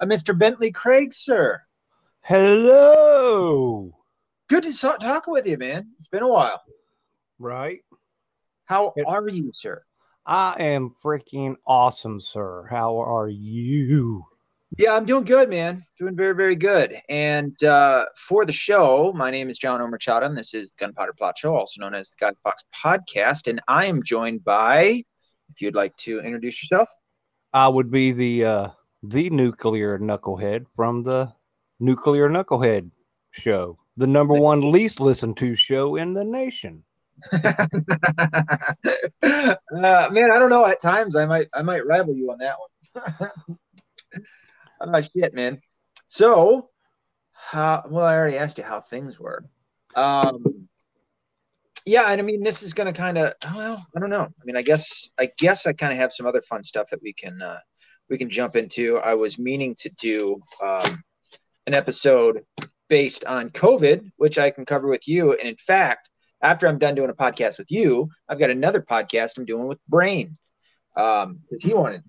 uh, Mr. Bentley Craig, sir. Hello. Good to talk with you, man. It's been a while. Right. How It- are you, sir? I am freaking awesome, sir. How are you? Yeah, I'm doing good, man. Doing very, very good. And uh, for the show, my name is John Omerchada, and this is the Gunpowder Plot Show, also known as the Guy Fawkes Podcast. And I am joined by, if you'd like to introduce yourself. I would be the uh the nuclear knucklehead from the Nuclear Knucklehead show, the number one least listened to show in the nation. uh, man, I don't know. At times, I might, I might rival you on that one. I'm oh shit, man. So, how, well, I already asked you how things were. Um, yeah, and I mean, this is going to kind of, well, I don't know. I mean, I guess, I guess I kind of have some other fun stuff that we can, uh, we can jump into. I was meaning to do um, an episode based on COVID, which I can cover with you. And in fact, after I'm done doing a podcast with you, I've got another podcast I'm doing with Brain. Um, because he wanted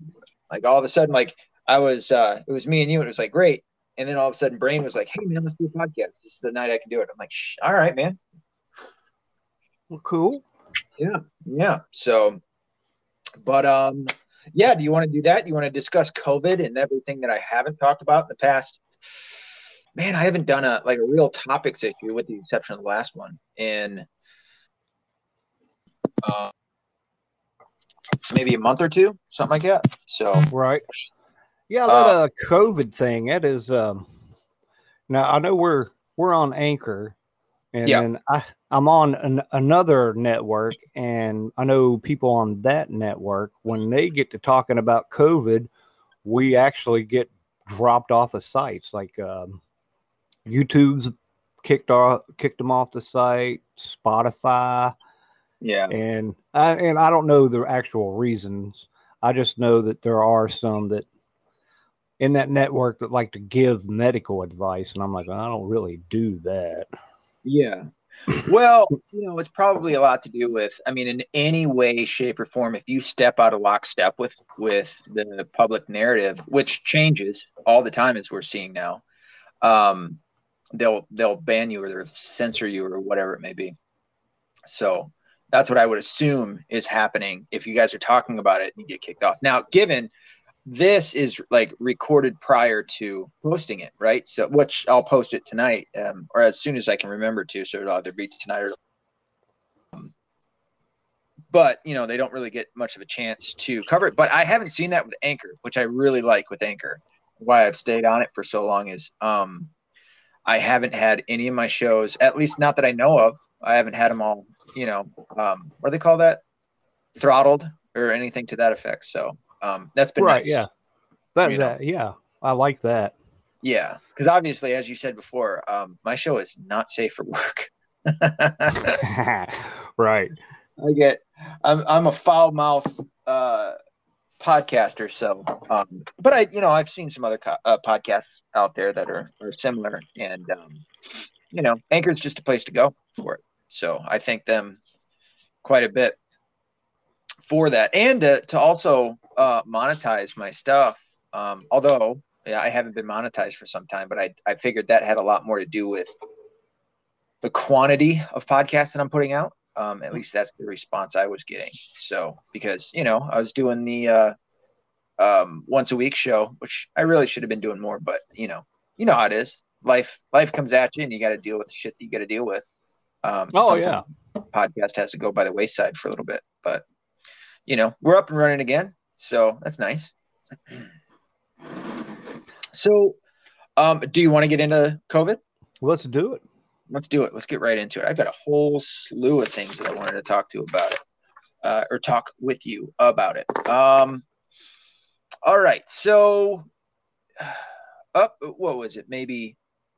like all of a sudden, like I was uh it was me and you, and it was like great. And then all of a sudden Brain was like, Hey man, let's do a podcast. This is the night I can do it. I'm like, Shh, all right, man. Well, cool. Yeah, yeah. So but um yeah, do you want to do that? You want to discuss COVID and everything that I haven't talked about in the past? Man, I haven't done a like a real topics issue with the exception of the last one. And uh, maybe a month or two, something like that. So Right. Yeah, that Uh, uh, COVID thing. That is um. Now I know we're we're on Anchor, and Yeah. then I I'm on an, another network, and I know people on that network when they get to talking about COVID, we actually get dropped off of sites like um, YouTube's kicked off kicked them off the site, Spotify, yeah, and I, and I don't know the actual reasons. I just know that there are some that in that network that like to give medical advice, and I'm like, I don't really do that. Yeah. Well, you know, it's probably a lot to do with. I mean, in any way, shape, or form, if you step out of lockstep with with the public narrative, which changes all the time as we're seeing now, um, they'll they'll ban you or they'll censor you or whatever it may be. So that's what I would assume is happening if you guys are talking about it and you get kicked off. Now, given this is like recorded prior to posting it, right? So, which I'll post it tonight, um, or as soon as I can remember to. So it'll either be tonight or. Um, but you know they don't really get much of a chance to cover it. But I haven't seen that with Anchor, which I really like with Anchor. Why I've stayed on it for so long is um, I haven't had any of my shows, at least not that I know of. I haven't had them all, you know, um, what do they call that? Throttled or anything to that effect. So um, that's been right? nice. Yeah. That You know. that yeah, I like that. Yeah, because obviously, as you said before, um, my show is not safe for work. Right. I get, I'm, I'm a foul mouth uh, podcaster, so, um, but I, you know, I've seen some other co- uh, podcasts out there that are, are similar, and um, you know, Anchor's just a place to go for it. So I thank them quite a bit for that, and to, to also uh, monetize my stuff. Um, although yeah, I haven't been monetized for some time, but I, I figured that had a lot more to do with the quantity of podcasts that I'm putting out. Um, at least that's the response I was getting. So because you know I was doing the uh, um, once a week show, which I really should have been doing more, but you know, you know how it is. Life life comes at you, and you got to deal with the shit that you got to deal with. Um, Oh sometimes podcast has to go by the wayside for a little bit, but you know we're up and running again, so that's nice. So, um, do you want to get into COVID? Let's do it. Let's do it. Let's get right into it. I've got a whole slew of things that I wanted to talk to about it, uh, or talk with you about it. Um, all right. So, up, what was it? Maybe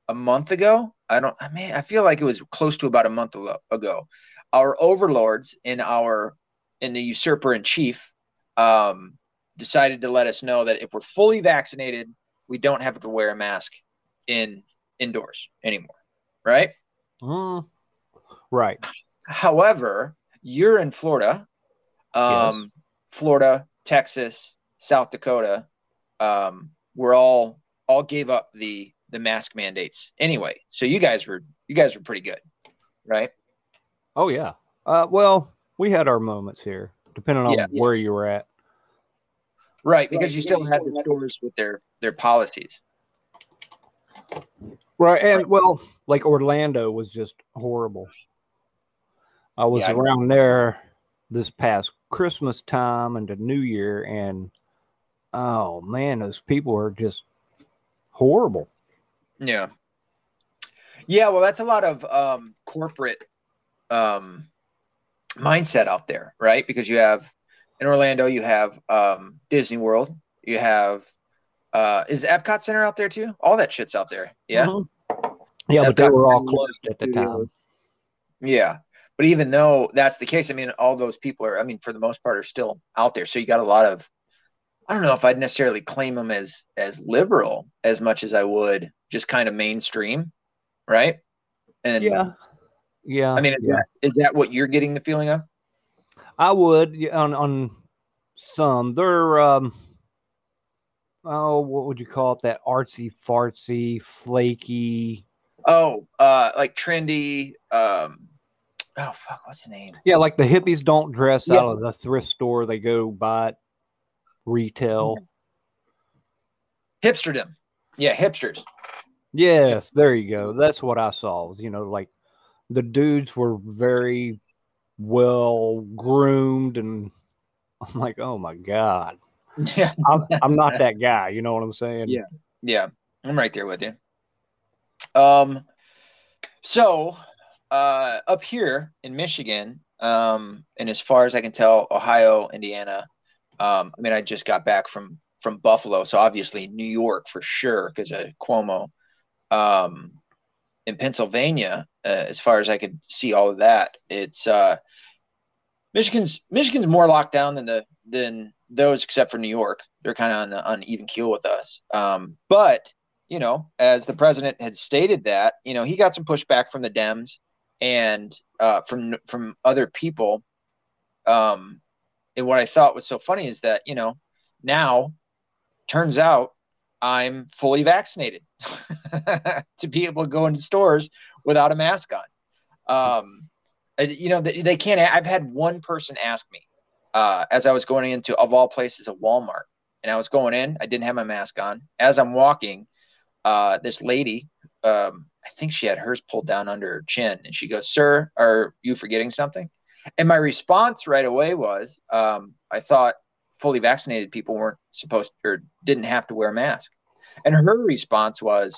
a month ago? I don't. I mean, I feel like it was close to about a month ago. Our overlords in our in the usurper in chief um, decided to let us know that if we're fully vaccinated, we don't have to wear a mask in indoors anymore. Right. Mm, right. However, you're in Florida, um, Yes. Florida, Texas, South Dakota. Um, we're all all gave up the the mask mandates anyway. So you guys were you guys were pretty good, right? Oh yeah. Uh, well, we had our moments here, depending on Yeah. where you were at. Right, because you still had the stores with their their policies. Right, and well, like Orlando was just horrible. I was Yeah, I around there this past Christmas time and the New Year, and oh man, those people are just horrible. Yeah. Yeah, well, that's a lot of um, corporate um, mindset out there, right? Because you have in Orlando, you have um, Disney World, you have uh, is Epcot Center out there too? All that shit's out there. Yeah. Mhm. yeah, but they were all closed at the time. Yeah. But even though that's the case, I mean, all those people are, I mean, for the most part, are still out there. So you got a lot of, I don't know if I'd necessarily claim them as as liberal as much as I would just kind of mainstream, right? And Yeah, yeah. I mean, is, yeah. that, is that what you're getting the feeling of? I would on on some. They're um oh, what would you call it? That artsy fartsy, flaky. Oh, uh, like trendy. Um, oh fuck, what's the name? Yeah, like the hippies don't dress Yeah. out of the thrift store; they go buy it retail. Hipsterdom. Yeah, hipsters. Yes, there you go. That's what I saw. Was, you know, like the dudes were very well groomed, and I'm like, oh my god, Yeah, I'm, I'm not that guy. You know what I'm saying? Yeah. yeah, I'm right there with you. Um, so uh, up here in Michigan, um, and as far as I can tell, Ohio, Indiana. Um, I mean, I just got back from from Buffalo, so obviously New York for sure because of Cuomo. Um, in Pennsylvania, uh, as far as I could see all of that, it's uh, Michigan's Michigan's more locked down than the than those except for New York. They're kind of on the uneven keel with us. Um, but you know, as the president had stated that, you know, he got some pushback from the Dems and uh, from from other people. Um, and what I thought was so funny is that you know now turns out I'm fully vaccinated to be able to go into stores without a mask on. Um, you know, they, they can't. I've had one person ask me uh, as I was going into, of all places, a Walmart, and I was going in. I didn't have my mask on. As I'm walking, uh, this lady, um, I think she had hers pulled down under her chin, and she goes, "Sir, are you forgetting something?" And my response right away was, um, "I thought fully vaccinated people weren't supposed to, or didn't have to wear a mask." And her response was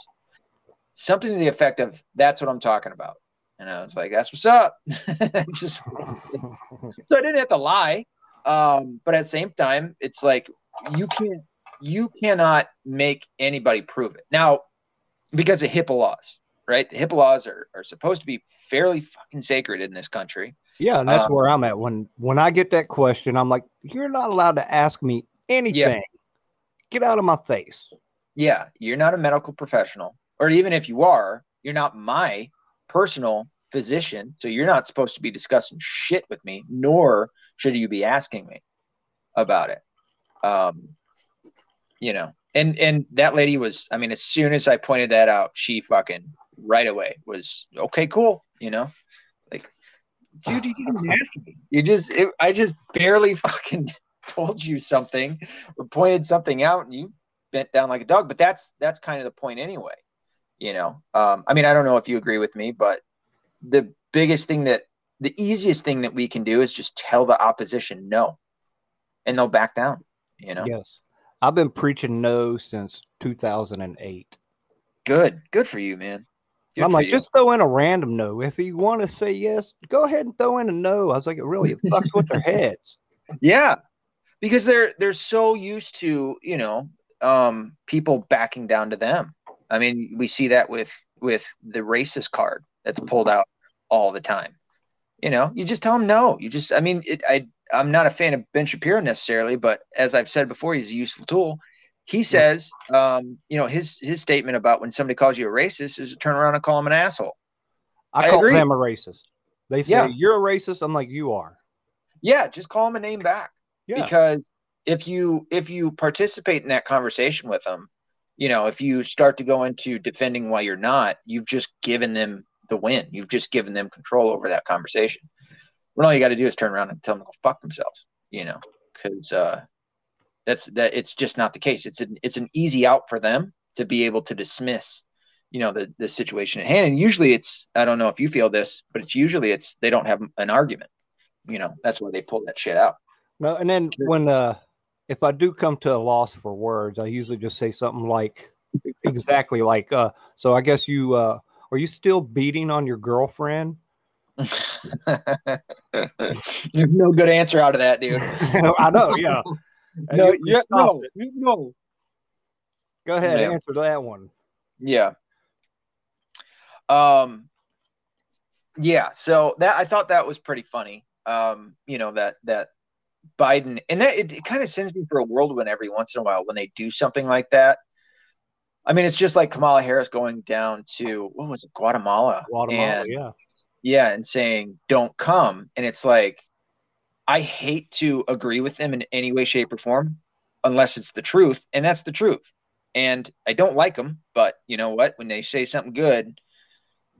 something to the effect of, "That's what I'm talking about." And I was like, "That's what's up." Just so I didn't have to lie. Um, but at the same time, it's like you can't you cannot make anybody prove it. Now, because of HIPAA laws, right? The HIPAA laws are, are supposed to be fairly fucking sacred in this country. Yeah, and that's Um, where I'm at. When when I get that question, I'm like, you're not allowed to ask me anything. Get out of my face. Yeah, you're not a medical professional, or even if you are, you're not my personal physician. So you're not supposed to be discussing shit with me, nor should you be asking me about it. Um, you know, and and that lady was, I mean, as soon as I pointed that out, she fucking right away was okay, cool. You know, like, dude, you didn't ask me. You just, it, I just barely fucking told you something or pointed something out, and you bent down like a dog. But that's that's kind of the point anyway. You know, um, I mean, I don't know if you agree with me, but the biggest thing that the easiest thing that we can do is just tell the opposition no, and they'll back down. You know, Yes. I've been preaching no since 2008. good, good for you, man. Good I'm like, you. just throw in a random no. If you want to say yes, go ahead and throw in a no. I was like, it really it fucks with their heads. Yeah, because they're they're so used to you know um, people backing down to them. I mean, we see that with with the racist card that's pulled out all the time. You know, you just tell them no. You just, I mean, it, I I'm not a fan of Ben Shapiro necessarily, but as I've said before, he's a useful tool. He says, um, you know, his his statement about when somebody calls you a racist is to turn around and call him an asshole. I, I call agree. them a racist. They say Yeah. you're a racist. I'm like, you are. Yeah, just call him a name back. Yeah. because if you if you participate in that conversation with them you know, if you start to go into defending why you're not, you've just given them the win. You've just given them control over that conversation. When all you got to do is turn around and tell them to go fuck themselves, you know, because uh, that's that. It's just not the case. It's an it's an easy out for them to be able to dismiss, you know, the the situation at hand. And usually, it's I don't know if you feel this, but it's usually it's they don't have an argument. You know, that's why they pull that shit out. No, and then when uh if I do come to a loss for words, I usually just say something like exactly like uh so I guess you uh are you still beating on your girlfriend? There's no good answer out of that, dude. I know, yeah. No, yeah, no, no. Go ahead, yeah. answer that one. Yeah. Um yeah, so that I thought that was pretty funny. Um, you know, that that Biden, and that it, it kind of sends me for a whirlwind every once in a while when they do something like that. I mean, it's just like Kamala Harris going down to what was it, Guatemala? Guatemala, and, yeah, yeah, and saying "Don't come," and it's like I hate to agree with them in any way, shape, or form, unless it's the truth, and that's the truth. And I don't like them, but you know what? When they say something good,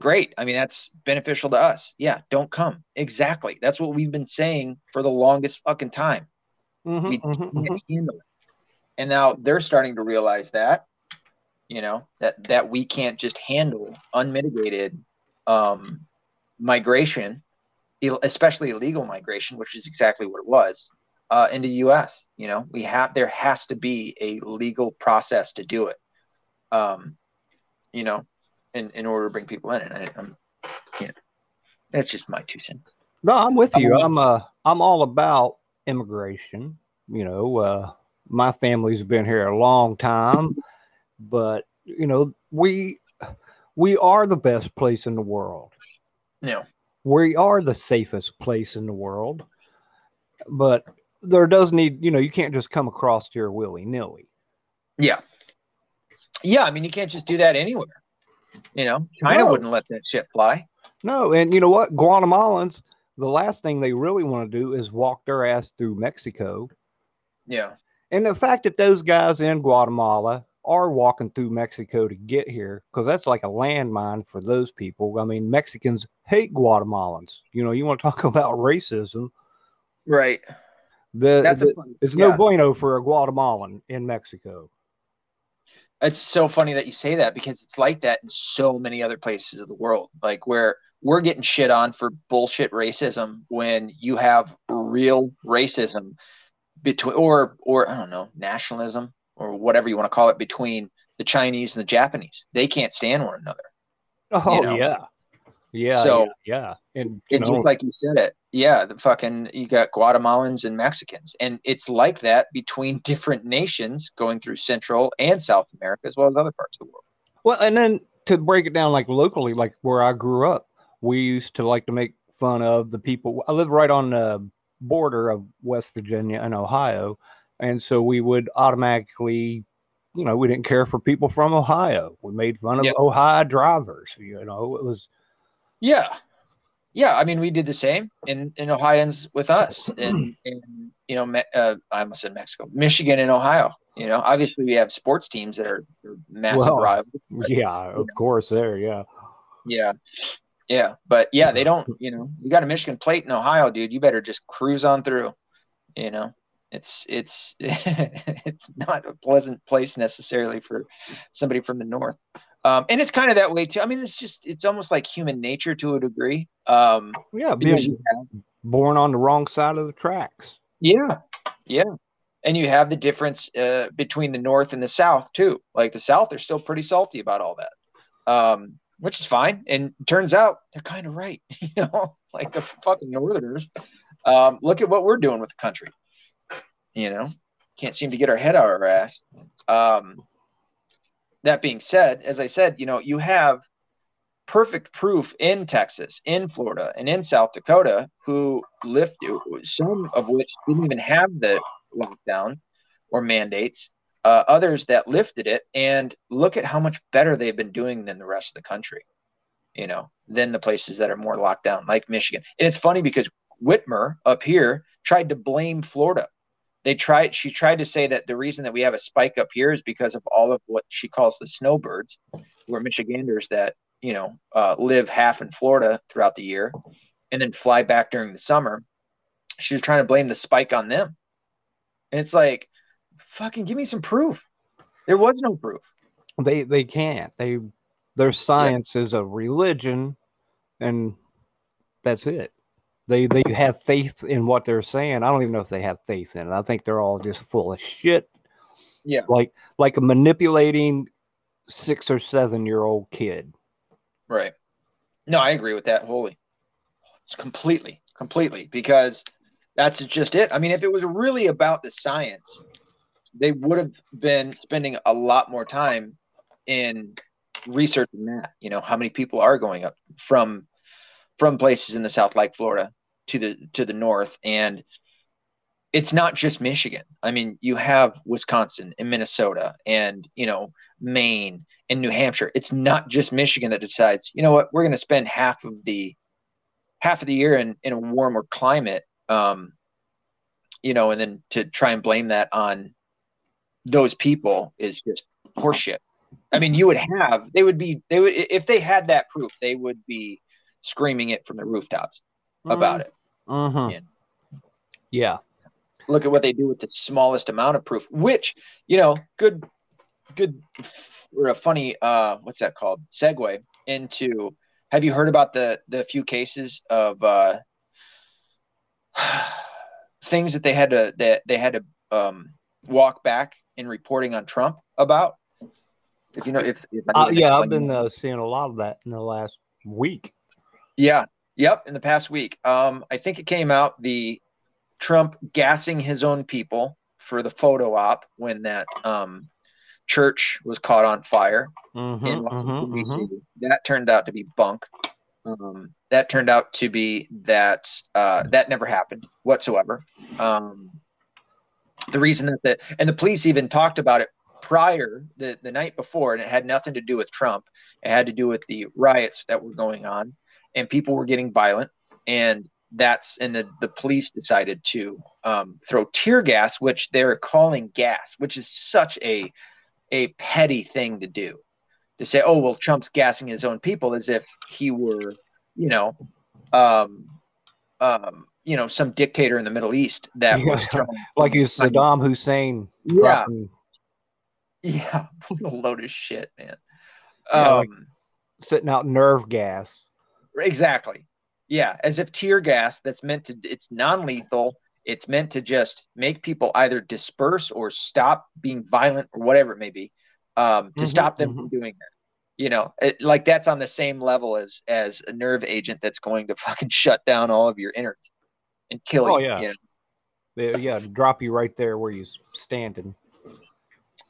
great. I mean, that's beneficial to us. Yeah, don't come. Exactly. That's what we've been saying for the longest fucking time. Mm-hmm, we mm-hmm, can't mm-hmm. handle it. And now they're starting to realize that, you know, that that we can't just handle unmitigated um, migration, especially illegal migration, which is exactly what it was, uh, into the U.S. You know, we have there has to be a legal process to do it. Um, you know, in, in order to bring people in. And I, am you know, that's just my two cents. No, I'm with you. I'm uh, I'm all about immigration. You know, uh, my family's been here a long time, but you know, we we are the best place in the world. Yeah, we are the safest place in the world, but there does need, you know, you can't just come across here willy nilly. Yeah, yeah. I mean, you can't just do that anywhere. You know, China no. wouldn't let that shit fly. No, and you know what? Guatemalans, the last thing they really want to do is walk their ass through Mexico. Yeah. And the fact that those guys in Guatemala are walking through Mexico to get here, because that's like a landmine for those people. I mean, Mexicans hate Guatemalans. You know, you want to talk about racism. Right. The, that's the, it's yeah. no bueno for a Guatemalan in Mexico. It's so funny that you say that because it's like that in so many other places of the world. Like where we're getting shit on for bullshit racism when you have real racism between or or I don't know, nationalism or whatever you want to call it between the Chinese and the Japanese. They can't stand one another. Oh you know? yeah. Yeah. So yeah. yeah. And it's know, just like you said it. Yeah, the fucking you got Guatemalans and Mexicans, and it's like that between different nations going through Central and South America as well as other parts of the world. Well, and then to break it down, like locally, like where I grew up, we used to like to make fun of the people. I live right on the border of West Virginia and Ohio, and so we would automatically you know, we didn't care for people from Ohio. We made fun of yep. Ohio drivers. You know, it was. Yeah, yeah, I mean, we did the same in, in Ohioans with us, in, in you know, uh, I almost said Mexico, Michigan, and Ohio. You know, obviously we have sports teams that are, are massive well, rivals. yeah, of course, there, yeah, yeah, yeah, but yeah, they don't. You know, you got a Michigan plate in Ohio, dude. You better just cruise on through. You know, it's it's it's not a pleasant place necessarily for somebody from the north. Um, and it's kind of that way too. I mean, it's just it's almost like human nature to a degree. Um, yeah, being born on the wrong side of the tracks. Yeah, yeah, and you have the difference uh, between the North and the South too. Like the South, they're still pretty salty about all that, um, which is fine. And turns out they're kind of right. You know, like the fucking Northerners. Um, look at what we're doing with the country. You know, can't seem to get our head out of our ass. Um, that being said, as I said, you know, you have perfect proof in Texas, in Florida, and in South Dakota who lifted some of which didn't even have the lockdown or mandates, uh, others that lifted it. And look at how much better they've been doing than the rest of the country, you know, than the places that are more locked down, like Michigan. And it's funny because Whitmer up here tried to blame Florida they tried she tried to say that the reason that we have a spike up here is because of all of what she calls the snowbirds who are michiganders that you know uh, live half in florida throughout the year and then fly back during the summer. She was trying to blame the spike on them. And it's like fucking give me some proof. There was no proof. They they can't. They their science yeah. is a religion and that's it they they have faith in what they're saying. I don't even know if they have faith in it. I think they're all just full of shit. Yeah. Like like a manipulating six or seven year old kid. Right. No, I agree with that wholly. Completely. Completely. Because that's just it. I mean, if it was really about the science, they would have been spending a lot more time in researching that. You know, how many people are going up from from places in the South, like Florida, to the to the north and it's not just Michigan. I mean, you have Wisconsin and Minnesota and, you know, Maine and New Hampshire. It's not just Michigan that decides, you know what, we're going to spend half of the half of the year in, in a warmer climate. Um, you know, and then to try and blame that on those people is just horseshit. I mean, you would have, they would be, they would, if they had that proof, they would be screaming it from the rooftops mm. about it. Uh-huh. Yeah. Look at what they do with the smallest amount of proof, which, you know, good, good, or a funny, uh, what's that called? Segue into, have you heard about the, the few cases of, uh, things that they had to, that they had to, um, walk back in reporting on Trump about? If you know, if, if uh, yeah, I've been uh, seeing a lot of that in the last week. Yeah, Yep, in the past week. Um, I think it came out the Trump gassing his own people for the photo op when that um, church was caught on fire mm-hmm, in mm-hmm, mm-hmm. That turned out to be bunk. Um, that turned out to be that uh, that never happened whatsoever. Um, the reason that the and the police even talked about it prior the the night before, and it had nothing to do with Trump. It had to do with the riots that were going on and people were getting violent and that's and the, the police decided to um, throw tear gas which they're calling gas which is such a a petty thing to do to say oh well trump's gassing his own people as if he were you know um um you know some dictator in the middle east that yeah. was throwing, like you saddam hussein yeah dropping. yeah what a load of shit man yeah, um like sitting out nerve gas Exactly. Yeah, as if tear gas that's meant to it's non-lethal. It's meant to just make people either disperse or stop being violent or whatever it may be, um, to mm-hmm, stop them mm-hmm. from doing that. You know, it, like that's on the same level as as a nerve agent that's going to fucking shut down all of your innards and kill oh, you. Yeah. You know? yeah, drop you right there where you're standing.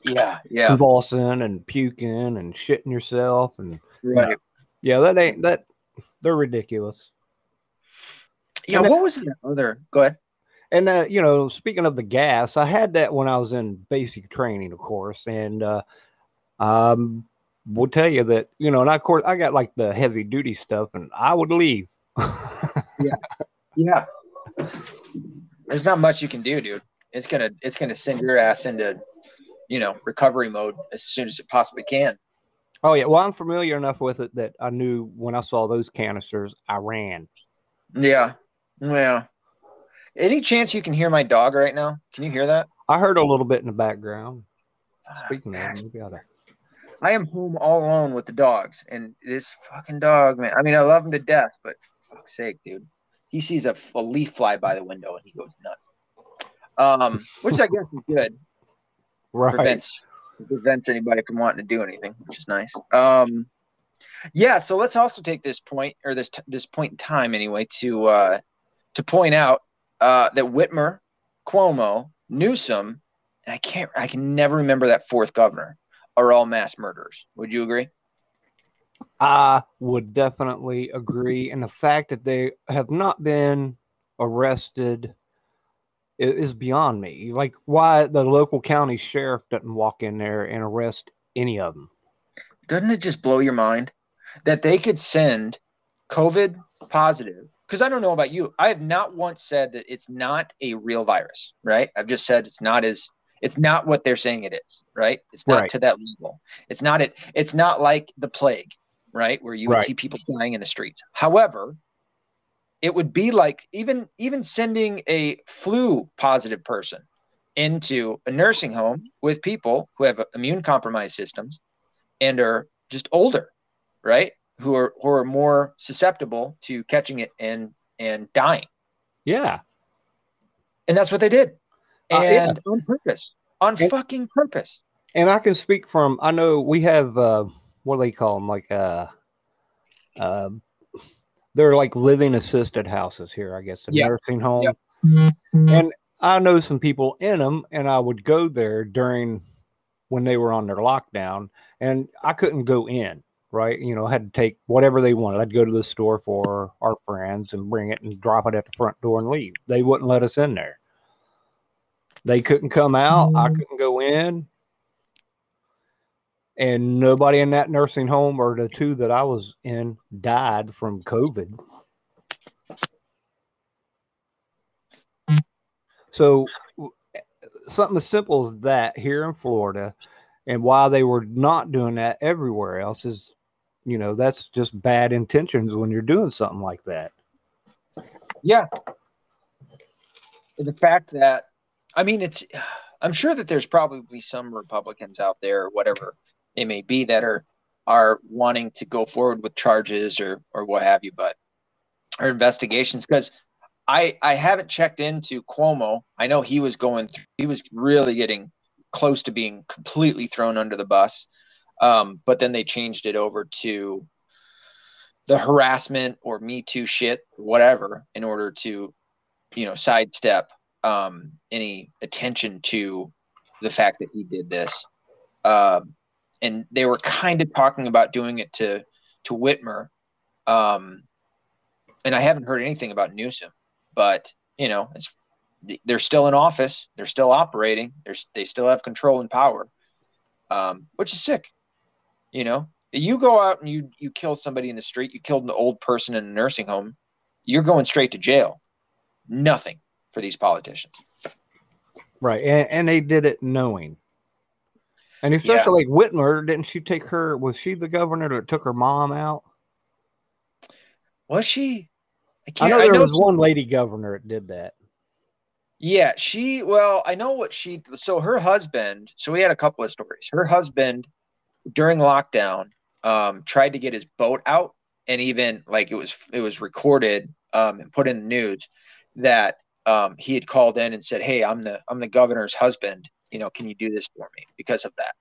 Yeah, yeah. Convulsing and puking and shitting yourself and right. yeah, that ain't that they're ridiculous. Yeah, and what was the other? Go ahead. And uh, you know, speaking of the gas, I had that when I was in basic training, of course, and uh, um, will tell you that you know, and I, of course, I got like the heavy duty stuff, and I would leave. yeah, yeah. There's not much you can do, dude. It's gonna it's gonna send your ass into you know recovery mode as soon as it possibly can. Oh yeah, well I'm familiar enough with it that I knew when I saw those canisters, I ran. Yeah, yeah. Any chance you can hear my dog right now? Can you hear that? I heard a little bit in the background. Ah, Speaking of, maybe other. I am home all alone with the dogs, and this fucking dog, man. I mean, I love him to death, but fuck's sake, dude. He sees a, a leaf fly by the window and he goes nuts. Um, which I guess is good. Right. Prevents prevents anybody from wanting to do anything, which is nice. Um, yeah, so let's also take this point or this t- this point in time anyway to uh, to point out uh, that Whitmer, Cuomo, Newsom, and I can't I can never remember that fourth governor are all mass murderers. Would you agree? I would definitely agree. And the fact that they have not been arrested is beyond me. Like why the local county sheriff doesn't walk in there and arrest any of them. Doesn't it just blow your mind that they could send COVID positive, because I don't know about you, I have not once said that it's not a real virus, right? I've just said it's not as it's not what they're saying it is, right? It's not Right. to that level. It's not it. It's not like the plague, right? Where you would Right. see people dying in the streets. However, it would be like even even sending a flu positive person into a nursing home with people who have immune compromised systems and are just older, right? Who are who are more susceptible to catching it and and dying. Yeah. And that's what they did. Uh, yeah. And on purpose. On And- fucking purpose. And I can speak from I know we have uh what do they call them like uh uh they're like living assisted houses here, I guess, a Yeah. nursing home. Yep. Mm-hmm. And I know some people in them, and I would go there during when they were on their lockdown, and I couldn't go in. Right, you know, I had to take whatever they wanted. I'd go to the store for our friends and bring it and drop it at the front door and leave. They wouldn't let us in there. They couldn't come out. I mm-hmm. couldn't go in. And nobody in that nursing home or the two that I was in died from COVID. So something as simple as that here in Florida, and why they were not doing that everywhere else is, you know, that's just bad intentions when you're doing something like that. Yeah. The fact that I mean it's I'm sure that there's probably some Republicans out there, whatever they may be, that are are wanting to go forward with charges or or what have you, but or investigations because I I haven't checked into Cuomo. I know he was going through he was really getting close to being completely thrown under the bus. Um, but then they changed it over to the harassment or me too shit whatever in order to you know sidestep um any attention to the fact that he did this um and they were kind of talking about doing it to to Whitmer. Um and I haven't heard anything about Newsom but you know they're still in office. They're still operating. They're, they still have control and power um which is sick you know. You go out and you you kill somebody in the street. You killed an old person in a nursing home. You're going straight to jail. Nothing for these politicians. Right. And, and they did it knowing. And especially like Whitmer, didn't she take her? Was she the governor that took her mom out? was she i I know there was she- one lady governor that did that. yeah she well i know what she so her husband so we had a couple of stories her husband during lockdown um tried to get his boat out and even like it was it was recorded um and put in the news that um he had called in and said hey i'm the i'm the governor's husband you know can you do this for me because of that?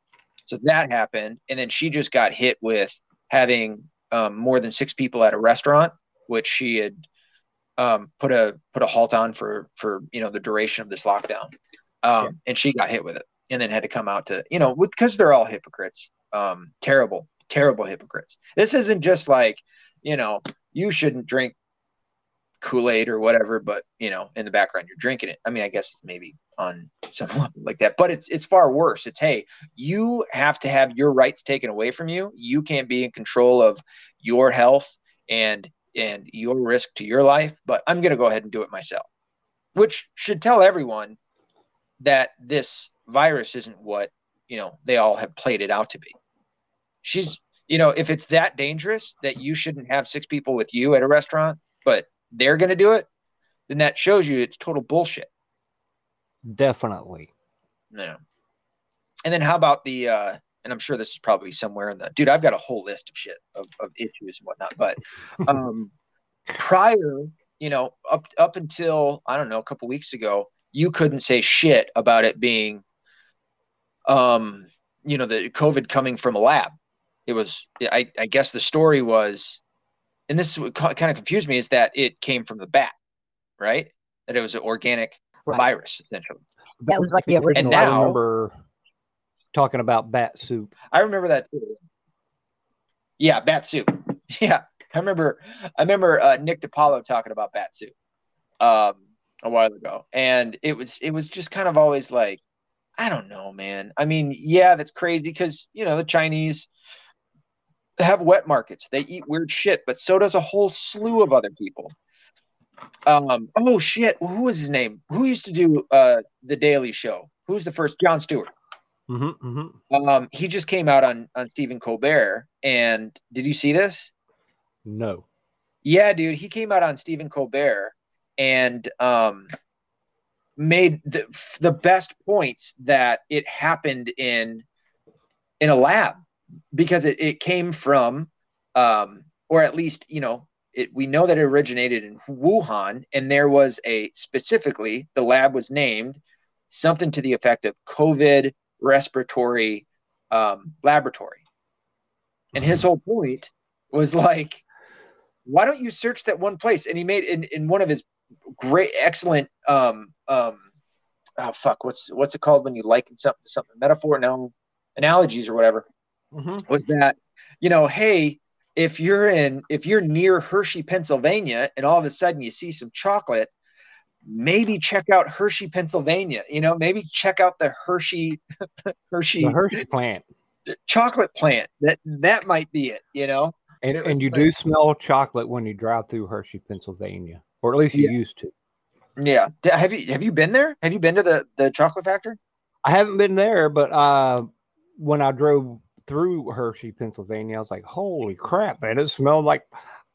So that happened. And then she just got hit with having um, more than six people at a restaurant which she had um, put a put a halt on for for you know the duration of this lockdown. Um, Yeah. and she got hit with it and then had to come out to you know because they're all hypocrites. Um, terrible terrible hypocrites. This isn't just like you know you shouldn't drink kool-aid or whatever but you know in the background you're drinking it. I mean i guess maybe on some level like that but it's it's far worse. It's hey you have to have your rights taken away from you. You can't be in control of your health and and your risk to your life but i'm going to go ahead and do it myself which should tell everyone that this virus isn't what you know they all have played it out to be. She's you know if it's that dangerous that you shouldn't have six people with you at a restaurant but they're going to do it then that shows you it's total bullshit. Definitely. no and then how about the uh and i'm sure this is probably somewhere in the dude i've got a whole list of shit of, of issues and whatnot but um prior you know up up until i don't know a couple weeks ago you couldn't say shit about it being um you know the covid coming from a lab. It was i i guess the story was and this what kind of confused me is that it came from the bat right that it was an organic Right. virus essentially That was like the original. And now- I remember talking about bat soup. I remember that too. Yeah, bat soup. Yeah, I remember. I remember uh, Nick DiPaolo talking about bat soup um, a while ago, and it was it was just kind of always like, I don't know, man. I mean, yeah, that's crazy because you know the Chinese have wet markets. They eat weird shit, but so does a whole slew of other people. Um, oh shit, who was his name? Who used to do uh the Daily Show? Who's the first? Jon Stewart. Mm-hmm, mm-hmm. Um, he just came out on on Stephen Colbert, and did you see this? No. Yeah, dude, he came out on Stephen Colbert and um made the the best points that it happened in in a lab because it, it came from um or at least you know it, we know that it originated in Wuhan, and there was a specifically the lab was named something to the effect of COVID respiratory um, laboratory. And his whole point was like, why don't you search that one place? And he made in, in one of his great, excellent, um, um, oh fuck, what's what's it called when you liken something to something metaphor, no analogies or whatever, Mm-hmm. was that you know, hey, if you're in if you're near Hershey, Pennsylvania, and all of a sudden you see some chocolate, maybe check out Hershey, Pennsylvania. You know, maybe check out the Hershey Hershey The Hershey plant. chocolate plant. That that might be it. You know. And, it and you like- do smell chocolate when you drive through Hershey, Pennsylvania, or at least you Yeah. used to. Yeah. Have you have you been there? Have you been to the the chocolate factory? I haven't been there, but uh, when I drove through Hershey, Pennsylvania, I was like, "Holy crap, man! It smelled like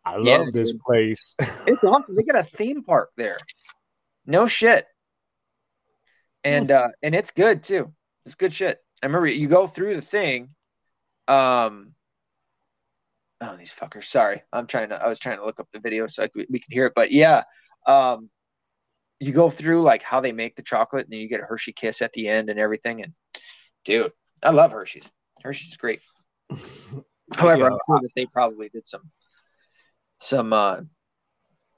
I love this dude. place." It's awesome. They got a theme park there. No shit. And uh and it's good too. It's good shit. I remember you go through the thing. Um Oh, these fuckers. Sorry. I'm trying to I was trying to look up the video so I could, we can hear it. But yeah. Um you go through like how they make the chocolate and then you get a Hershey kiss at the end and everything. And dude, I love Hershey's. Hershey's great. However, I'm sure that they probably did some some uh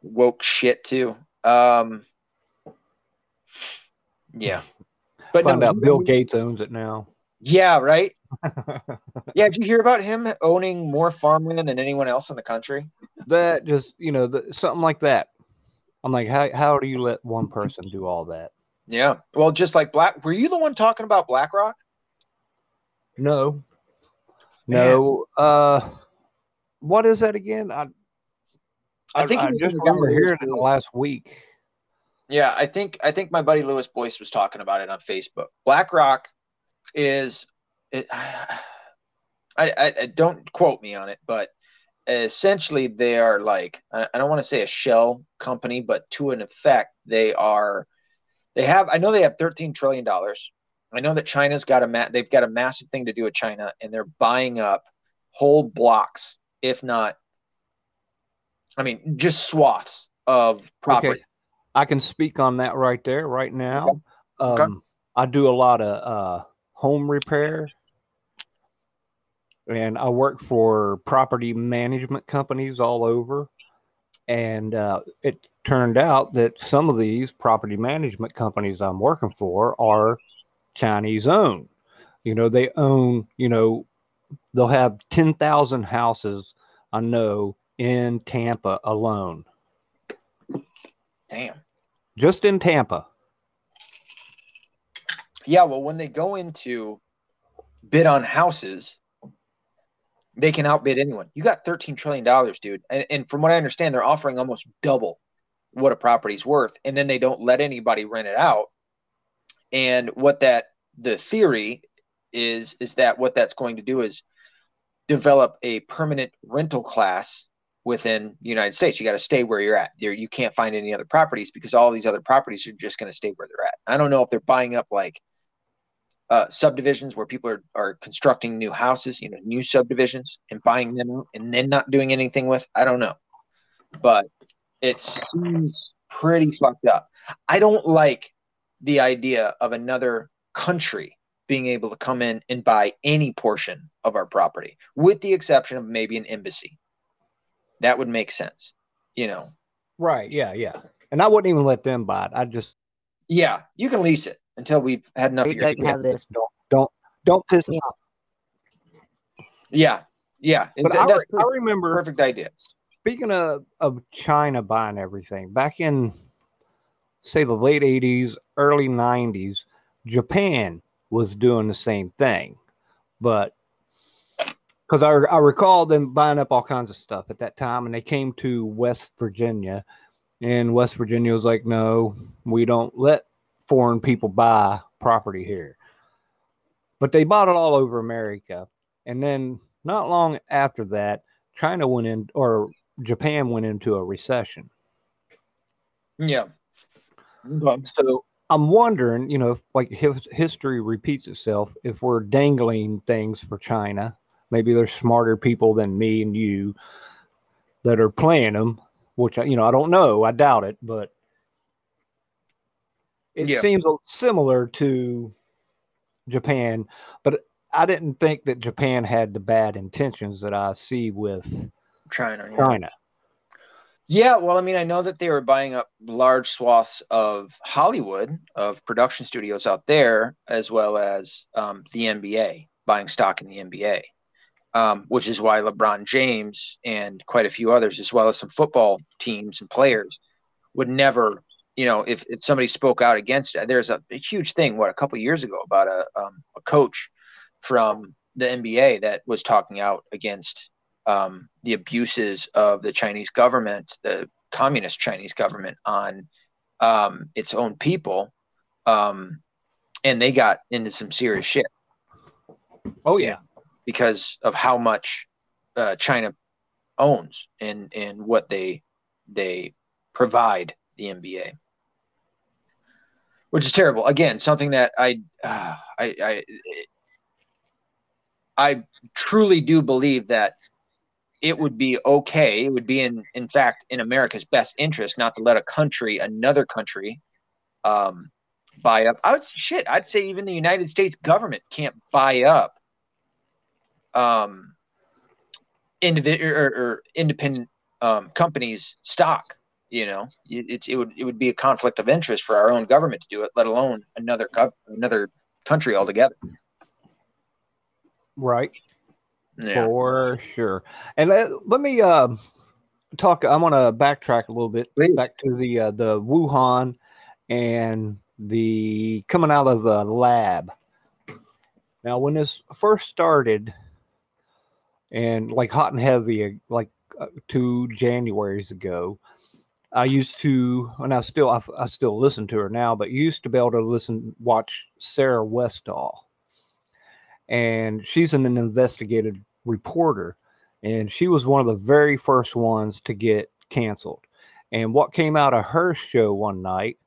woke shit too. Um yeah. But Find no, out Bill Gates owns it now. Yeah, right. Yeah, did you hear about him owning more farmland than anyone else in the country? that just you know the, something like that. I'm like, how how do you let one person do all that? Yeah. Well, just like Black were you the one talking about BlackRock? No, no. Uh, what is that again? I I, I think I just remember hearing it the- last week. Yeah, I think I think my buddy Lewis Boyce was talking about it on Facebook. BlackRock is it, I, I I don't quote me on it, but essentially they are like I I don't want to say a shell company, but to an effect they are they have I know they have 13 trillion dollars. I know that China's got a ma- they've got a massive thing to do with China and they're buying up whole blocks, if not I mean just swaths of property. Okay, I can speak on that right there, right now. Okay. Um, I do a lot of uh, home repair, and I work for property management companies all over. And uh, it turned out that some of these property management companies I'm working for are Chinese owned. You know, they own, you know, they'll have 10,000 houses, I know, in Tampa alone, Damn. just in Tampa. Yeah, well, when they go into bid on houses, they can outbid anyone. You got $13 trillion, dude. And, and from what I understand, they're offering almost double what a property's worth. And then they don't let anybody rent it out. And what that, the theory is, is that what that's going to do is develop a permanent rental class within the United States. You got to stay where you're at. There, you can't find any other properties because all these other properties are just going to stay where they're at. I don't know if they're buying up like uh, subdivisions where people are, are constructing new houses, you know, new subdivisions and buying them and then not doing anything with. I don't know, but it seems pretty fucked up. I don't like the idea of another country being able to come in and buy any portion of our property, with the exception of maybe an embassy. That would make sense, you know. Right. Yeah. Yeah. And I wouldn't even let them buy it. I just Yeah, you can lease it until we've had enough. We of your- don't have this. don't don't don't piss me Yeah. off. Yeah, yeah. But Th- I, that's I remember perfect idea. speaking of, of China buying everything back in say the late 80s, early 90s, Japan was doing the same thing. But because I, I recall them buying up all kinds of stuff at that time, and they came to West Virginia And West Virginia was like, no, we don't let foreign people buy property here. But they bought it all over America. And then not long after that, China went in, or Japan went into a recession. Yeah. Okay. So I'm wondering, you know, if like if history repeats itself, if we're dangling things for China, maybe there's smarter people than me and you that are playing them, which I, you know I don't know, I doubt it, but it yeah. seems similar to Japan, but I didn't think that Japan had the bad intentions that I see with China. Yeah. China. Yeah, well, I mean, I know that they were buying up large swaths of Hollywood, of production studios out there, as well as um, the NBA, buying stock in the NBA, um, which is why LeBron James and quite a few others, as well as some football teams and players, would never, you know, if, if somebody spoke out against it. There's a, a huge thing, what, a couple years ago about a, um, a coach from the NBA that was talking out against um, the abuses of the Chinese government, the communist Chinese government, on um, its own people, um, and they got into some serious shit. Oh yeah, because of how much uh, China owns and and what they they provide the NBA, which is terrible. Again, something that I uh, I I I truly do believe that it would be okay. It would be in, in fact, in America's best interest not to let a country, another country, um, buy up. I would say shit. I'd say even the United States government can't buy up, um, individual or, or, independent um, companies' stock. You know, it, it would it would be a conflict of interest for our own government to do it, let alone another another country altogether. Right yeah. for sure. And let, let me uh, talk. I want to backtrack a little bit Please. back to the uh, the Wuhan and the coming out of the lab. Now, when this first started, and like hot and heavy, uh, like uh, two Januaries ago, I used to, and I still, I, I still listen to her now, but used to be able to listen, watch Sarah Westall and she's an investigative reporter, and she was one of the very first ones to get canceled. And what came out of her show one night,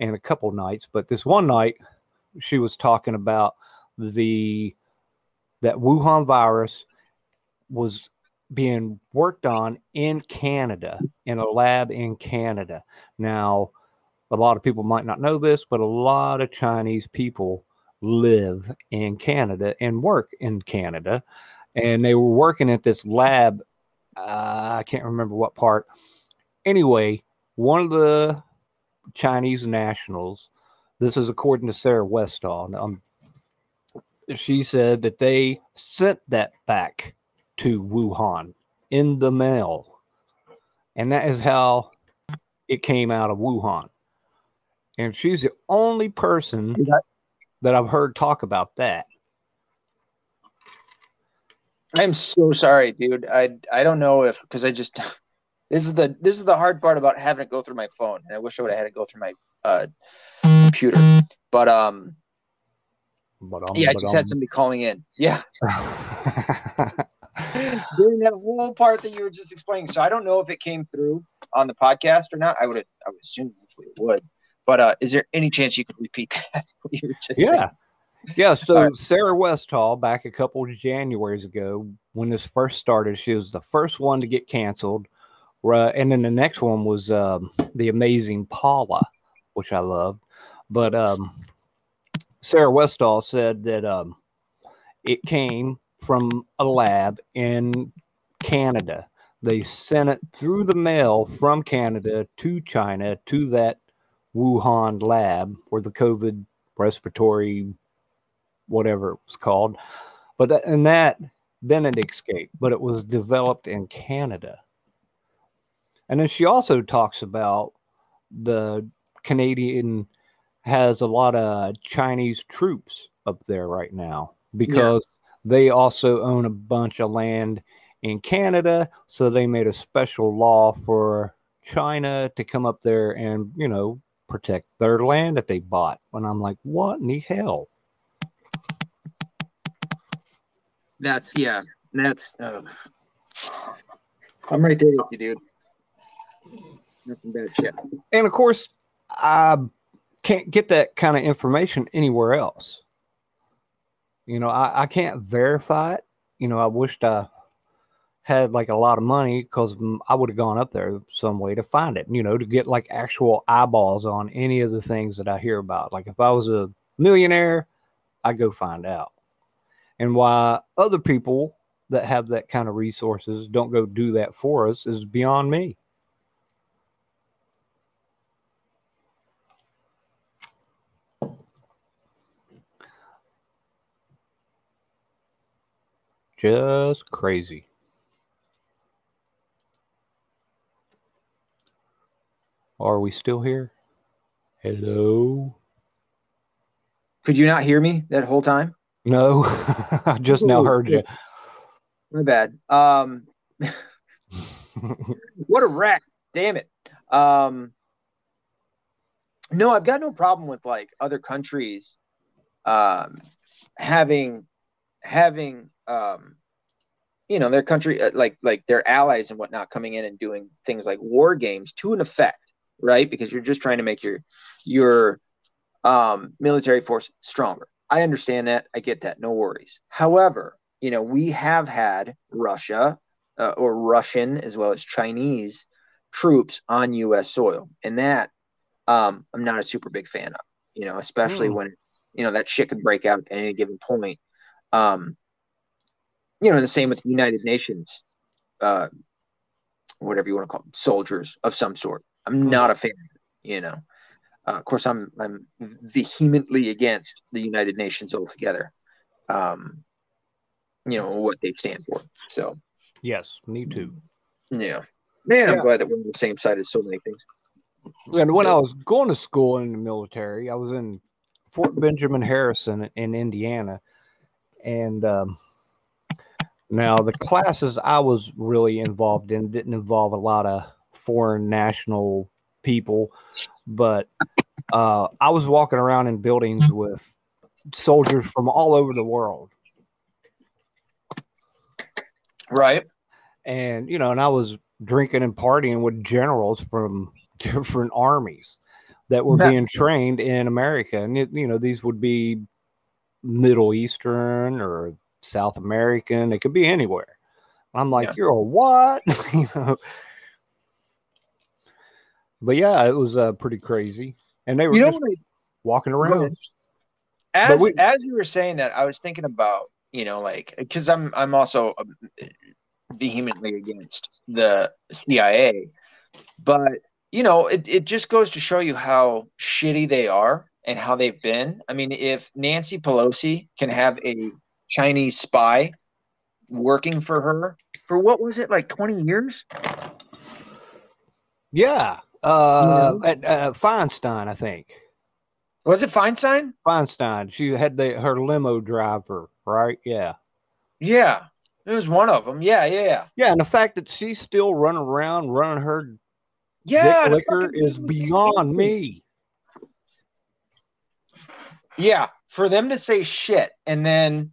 and a couple nights, but this one night, she was talking about the that Wuhan virus was being worked on in Canada in a lab in Canada. Now, a lot of people might not know this, but a lot of Chinese people live in Canada and work in Canada. And they were working at this lab. Uh, I can't remember what part. Anyway, one of the Chinese nationals, this is according to Sarah Westall, um, she said that they sent that back to Wuhan in the mail. And that is how it came out of Wuhan. And she's the only person that I've heard talk about that. I'm so sorry, dude. I I don't know if because I just this is the this is the hard part about having it go through my phone, and I wish I would have had it go through my uh, computer. But um, but, um yeah, I just um, had somebody calling in. Yeah, doing that whole part that you were just explaining. So I don't know if it came through on the podcast or not. I would I would assume hopefully it would. But uh, is there any chance you could repeat that? yeah. Saying? Yeah. So right. Sarah Westall, back a couple of Januaries ago, when this first started, she was the first one to get canceled. Uh, and then the next one was um, the amazing Polly, which I love. But um, Sarah Westall said that um, it came from a lab in Canada. They sent it through the mail from Canada to China to that Wuhan lab where the COVID respiratory, whatever it was called. But that, and that, then it escaped, but it was developed in Canada. And then she also talks about the Canadian has a lot of Chinese troops up there right now because yeah. they also own a bunch of land in Canada. So they made a special law for China to come up there and, you know, protect their land that they bought. And I'm like, what in the hell? That's yeah. That's uh, I'm right there with you, dude. Nothing bad shit. And of course, I can't get that kind of information anywhere else. You know, I, I can't verify it. You know, I wished I had like a lot of money because I would have gone up there some way to find it, you know, to get like actual eyeballs on any of the things that I hear about. Like if I was a millionaire, I'd go find out. And why other people that have that kind of resources don't go do that for us is beyond me. Just crazy. Are we still here? Hello? Could you not hear me that whole time? No, I just now heard you. My bad. Um, what a wreck. Damn it. Um, no, I've got no problem with like other countries um, having having um, you know their country uh, like like their allies and whatnot coming in and doing things like war games to an effect, right? Because you're just trying to make your your um, military force stronger. I understand that. I get that. No worries. However, you know, we have had Russia uh, or Russian as well as Chinese troops on U.S. soil, and that um, I'm not a super big fan of. You know, especially mm. when you know that shit could break out at any given point. Um, you know, the same with the United Nations, uh, whatever you want to call them, soldiers of some sort. I'm mm. not a fan. You know, uh, of course, I'm I'm vehemently against the United Nations altogether. Um, you know what they stand for. So, yes, me too. Yeah, man, I'm glad that we're on the same side as so many things. And when I was going to school in the military, I was in Fort Benjamin Harrison in Indiana, and um, now the classes I was really involved in didn't involve a lot of foreign national people, but uh, I was walking around in buildings with soldiers from all over the world. Right. And, you know, and I was drinking and partying with generals from different armies that were being trained in America. And, it, you know, these would be Middle Eastern or South American. It could be anywhere. I'm like, yeah. you're a what? you know, but yeah, it was uh, pretty crazy, and they were you know, walking around. As we, as you were saying that, I was thinking about you know like because I'm I'm also um, vehemently against the CIA, but you know it it just goes to show you how shitty they are and how they've been. I mean, if Nancy Pelosi can have a Chinese spy working for her for what was it like 20 years? Yeah, uh, at uh, Feinstein, I think. Was it Feinstein? Feinstein. She had the her limo driver, right? Yeah. Yeah, it was one of them. Yeah, yeah, yeah. and the fact that she's still running around running her yeah liquor is beyond me. Yeah, for them to say shit and then,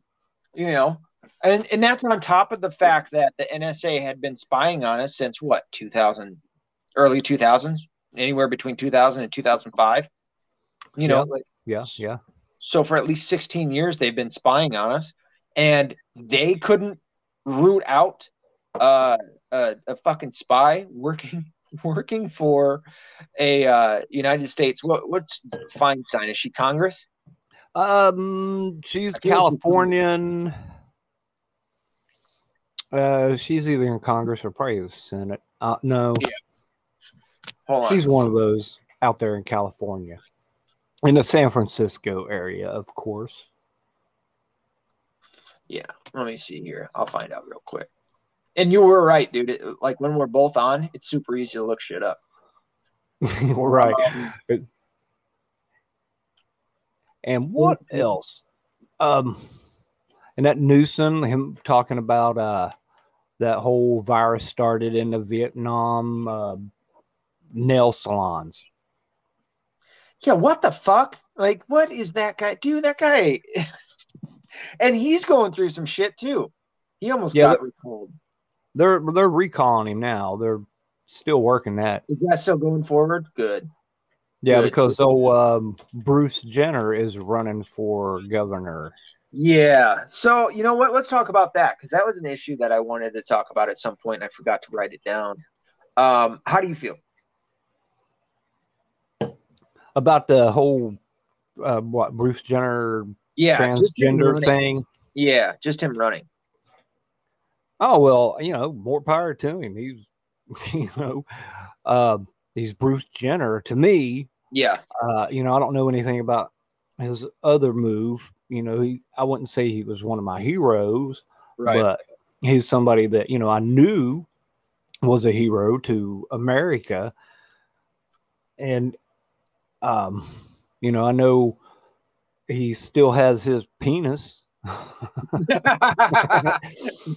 you know, and and that's on top of the fact that the NSA had been spying on us since what 2000 early 2000s, anywhere between 2000 and 2005. You know, yeah, like, yeah, yeah. So for at least 16 years, they've been spying on us, and they couldn't root out uh, a, a fucking spy working working for a uh, United States. What what's Feinstein? Is she Congress? Um, she's Californian. Uh, she's either in Congress or probably the Senate. Uh, no, yeah. Hold She's on. one of those out there in California, in the San Francisco area, of course. Yeah, let me see here. I'll find out real quick. And you were right, dude. It, like when we're both on, it's super easy to look shit up. right. Um, and what else? Um, and that Newsom, him talking about uh, that whole virus started in the Vietnam uh, nail salons. Yeah, what the fuck? Like, what is that guy? Dude, that guy. and he's going through some shit too. He almost Yeah, got recalled. They're they're recalling him now. They're still working that. Is that still going forward? Good. Yeah, Good. because oh, um, Bruce Jenner is running for governor. Yeah. So, you know what? Let's talk about that because that was an issue that I wanted to talk about at some point and I forgot to write it down. Um, how do you feel? About the whole uh, what Bruce Jenner Yeah. transgender thing. Yeah. Just him running. Oh well, you know, more power to him. He's you know, uh, he's Bruce Jenner. To me, Yeah. uh, you know, I don't know anything about his other move. You know, he I wouldn't say he was one of my heroes, Right. but he's somebody that you know I knew was a hero to America, and um, you know, I know he still has his penis. yeah.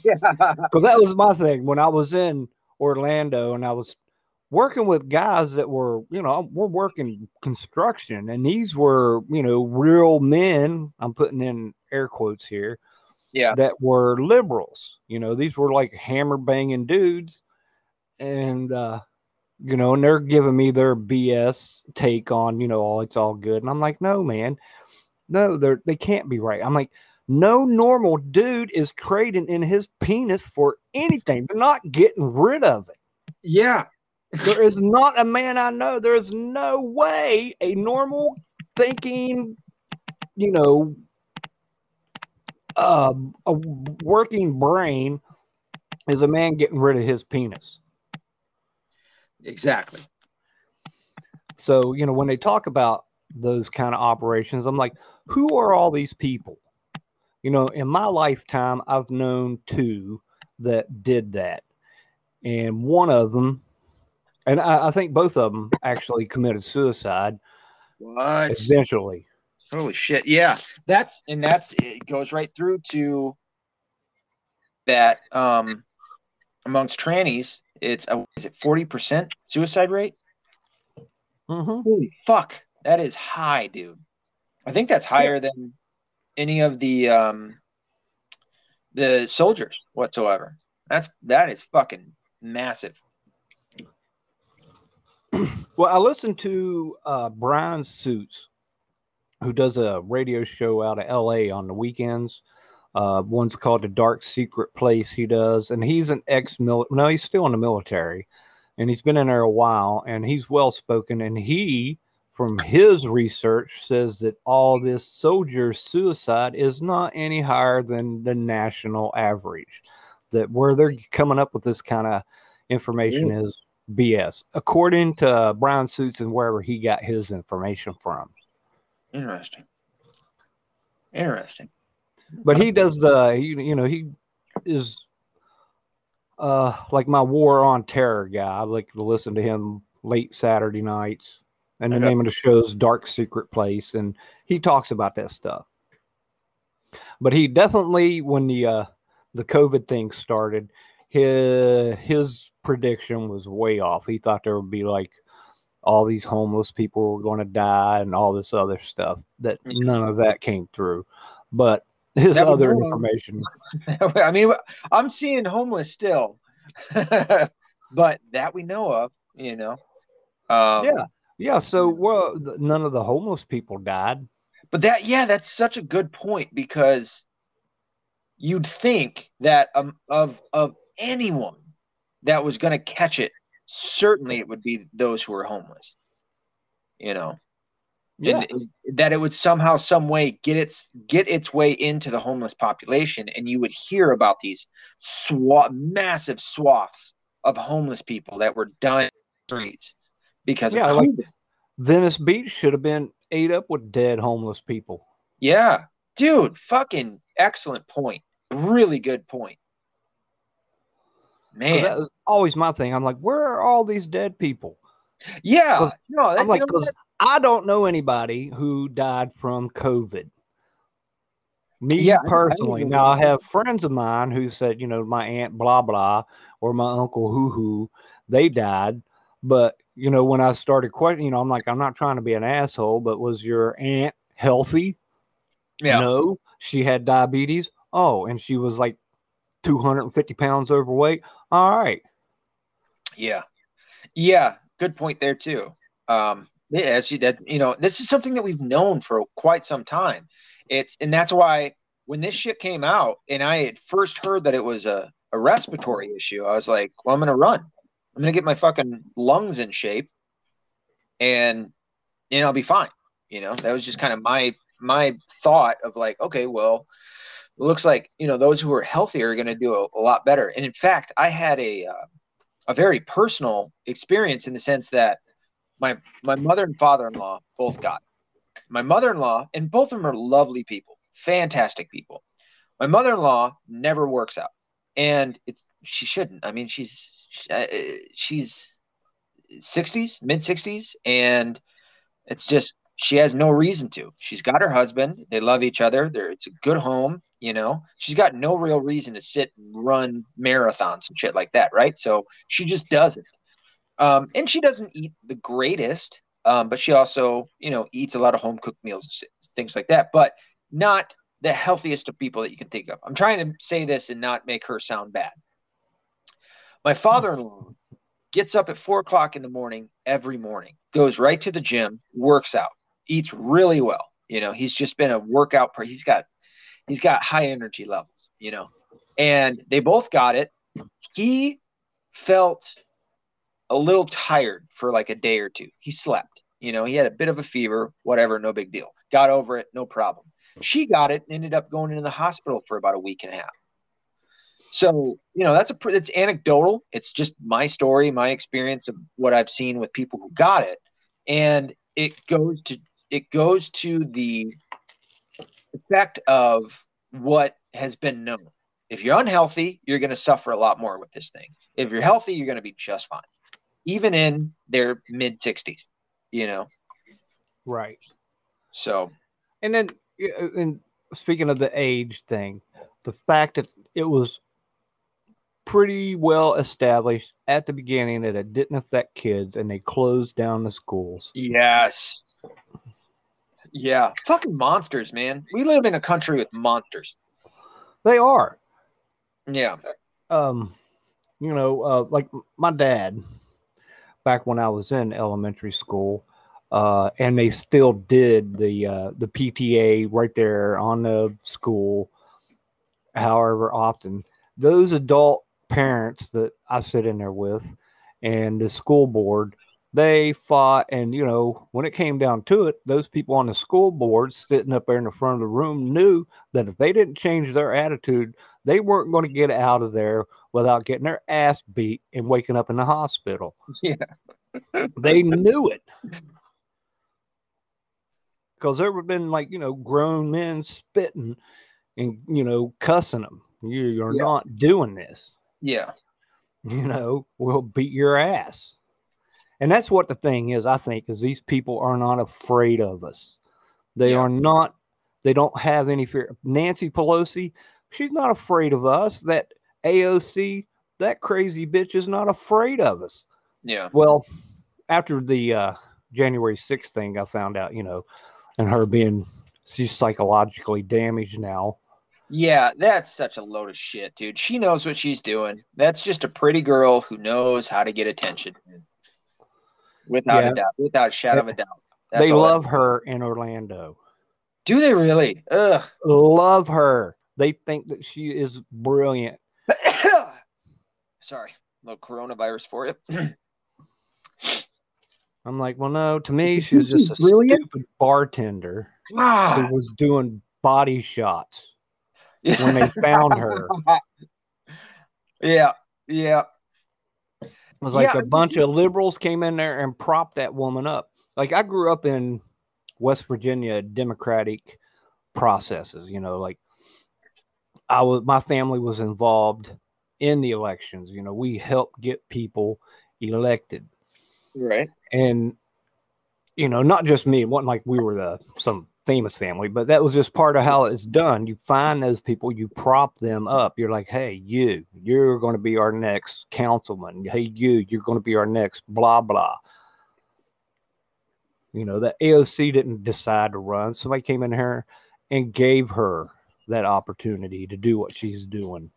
because that was my thing when I was in Orlando and I was working with guys that were, you know, we're working construction and these were, you know, real men. I'm putting in air quotes here Yeah. that were liberals. You know, these were like hammer banging dudes, and uh, you know, and they're giving me their BS take on, you know, all it's all good, and I'm like, no, man, no, they're they can't be right. I'm like. No normal dude is trading in his penis for anything. They're not getting rid of it. Yeah. There is not a man I know. There is no way a normal thinking, you know, uh, a working brain is a man getting rid of his penis. Exactly. So, you know, when they talk about those kind of operations, I'm like, who are all these people? You know, in my lifetime, I've known two that did that. And one of them, and I, I think both of them actually committed suicide What? eventually. Holy shit. Yeah. That's and that's it goes right through to that um amongst trannies, it's a, is it 40% suicide rate? hmm Holy fuck. That is high, dude. I think that's higher than any of the um the soldiers whatsoever. That's that is fucking massive. Well, I listened to uh, Brian Suits, who does a radio show out of LA on the weekends. Uh, one's called The Dark Secret Place, he does. And he's an ex-military. no, he's still in the military and he's been in there a while and he's well spoken. And he, from his research, says that all this soldier suicide is not any higher than the national average. That where they're coming up with this kind of information is BS, according to Brian Suits and wherever he got his information from. Interesting. Interesting. But he does the, you, you know, he is uh like my War on Terror guy. I like to listen to him late Saturday nights. And the Okay. name of the show is Dark Secret Place, and he talks about that stuff. But he definitely, when the uh, the COVID thing started, his his prediction was way off. He thought there would be like all these homeless people were going to die and all this other stuff. That none of that came through. But his That other information, I mean, I'm seeing homeless still, but that we know of, you know. Um, yeah, yeah. So well, none of the homeless people died. But that, yeah, that's such a good point because you'd think that um, of of anyone that was going to catch it, certainly it would be those who were homeless. You know, Yeah, and that it would somehow, some way get its get its way into the homeless population, and you would hear about these swa- massive swaths of homeless people that were dying streets because Yeah, of like- Venice Beach should have been ate up with dead homeless people. Yeah, dude, fucking excellent point. Really good point. Man, that was always my thing. I'm like, where are all these dead people? Yeah, no, I'm like, because I don't know anybody who died from COVID. Me Yeah, I- I personally. know now I have friends of mine who said, you know, my aunt blah blah or my uncle hoo hoo, they died. But you know, when I started questioning, you know, I'm like, I'm not trying to be an asshole, but was your aunt healthy? Yeah. No, she had diabetes. Oh, and she was like 250 pounds overweight. All right. Yeah. Yeah. Good point there too. Um, yeah, as you know, this is something that we've known for quite some time. It's and that's why when this shit came out and I had first heard that it was a, a respiratory issue, I was like, well, I'm gonna run. I'm gonna get my fucking lungs in shape and and I'll be fine. You know, that was just kind of my my thought of like, okay, well, looks like you know those who are healthy are going to do a, a, lot better. And in fact, I had a uh, a very personal experience in the sense that my my mother and father-in-law both got. My mother-in-law and both of them are lovely people fantastic people. My mother-in-law never works out and it's she shouldn't. I mean she's uh, she's 60s mid 60s and it's just she has no reason to. She's got her husband. They love each other. They it's a good home you know she's got no real reason to sit and run marathons and shit like that right so she just does it um, and she doesn't eat the greatest, um, but she also, you know, eats a lot of home cooked meals, and things like that, but not the healthiest of people that you can think of. I'm trying to say this and not make her sound bad. My father in law gets up at four o'clock in the morning every morning, goes right to the gym, works out, eats really well. You know, he's just been a workout. He's got, he's got high energy levels, you know, and they both got it. He felt a little tired for like a day or two. He slept. You know, he had a bit of a fever, whatever, no big deal. Got over it, no problem. She got it and ended up going into the hospital for about a week and a half. So, you know, that's a it's anecdotal. It's just my story, my experience of what I've seen with people who got it. And it goes to it goes to the effect of what has been known. If you're unhealthy, you're going to suffer a lot more with this thing. If you're healthy, you're going to be just fine even in their mid 60s, you know? Right. So, and then, and speaking of the age thing, the fact that it was pretty well established at the beginning that it didn't affect kids and they closed down the schools. Yes. Yeah. Fucking monsters, man. We live in a country with monsters. They are. Yeah. Um, you know, uh, like my dad, back when I was in elementary school, uh, and they still did the uh, the PTA right there on the school. However, often those adult parents that I sit in there with, and the school board, they fought, and you know when it came down to it, those people on the school board sitting up there in the front of the room knew that if they didn't change their attitude, they weren't going to get out of there without getting their ass beat and waking up in the hospital. Yeah. they knew it. Because there have been like, you know, grown men spitting and, you know, cussing them. You, you're yeah. not doing this. Yeah. You know, we'll beat your ass. And that's what the thing is, I think, is these people are not afraid of us. They yeah. are not, they don't have any fear. Nancy Pelosi, she's not afraid of us. That AOC, that crazy bitch is not afraid of us. Yeah. Well, after the uh, January 6th thing, I found out, you know, and her being, she's psychologically damaged now. Yeah, that's such a load of shit, dude. She knows what she's doing. That's just a pretty girl who knows how to get attention. Without yeah. a doubt, without a shadow of a doubt. That's they love her in Orlando. Do they really? Ugh. Love her. They think that she is brilliant. Sorry, little coronavirus for you. I'm like, well, no. To me, she was just a brilliant? stupid bartender ah. who was doing body shots when they found her. Yeah, yeah. It was like yeah. a bunch of liberals came in there and propped that woman up. Like I grew up in West Virginia Democratic processes. You know, like I was, my family was involved in the elections. You know, we helped get people elected. Right. And, you know, not just me, it wasn't like we were the some famous family, but that was just part of how it's done. You find those people, you prop them up. You're like, hey, you, you're going to be our next councilman. Hey, you, you're going to be our next blah, blah. You know, the AOC didn't decide to run. Somebody came in here and gave her that opportunity to do what she's doing.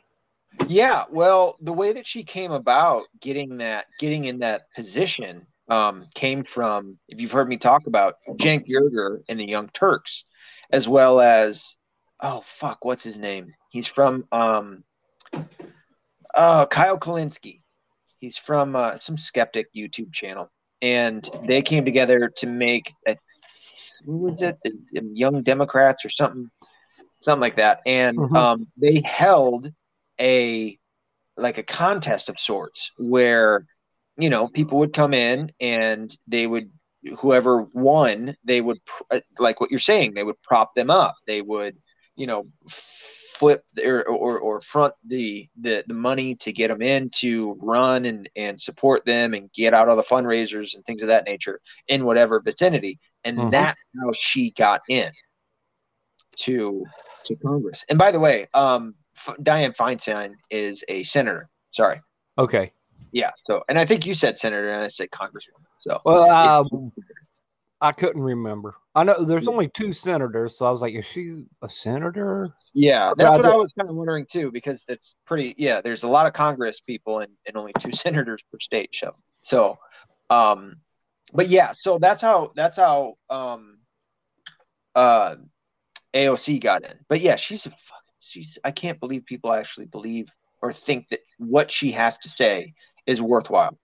Yeah, well, the way that she came about getting that getting in that position um, came from if you've heard me talk about Cenk Uygur and the Young Turks, as well as oh fuck, what's his name? He's from um, uh, Kyle Kulinski. He's from uh, some skeptic YouTube channel, and they came together to make a who was it? The Young Democrats or something, something like that. And mm-hmm. um, they held a like a contest of sorts where you know people would come in and they would whoever won they would uh, like what you're saying they would prop them up they would you know flip or, or, or front the, the the money to get them in to run and and support them and get out all the fundraisers and things of that nature in whatever vicinity and mm-hmm. that's how she got in to to congress and by the way um Dianne Feinstein is a senator. Sorry. Okay. Yeah. So, and I think you said senator, and I said congresswoman. So, well, um, I couldn't remember. I know there's only two senators, so I was like, is she a senator? Yeah, that's what I was kind of wondering too, because it's pretty. Yeah, there's a lot of Congress people and, and only two senators per state. So, so, um, but yeah, so that's how that's how um, uh, AOC got in. But yeah, she's a she's I can't believe people actually believe or think that what she has to say is worthwhile.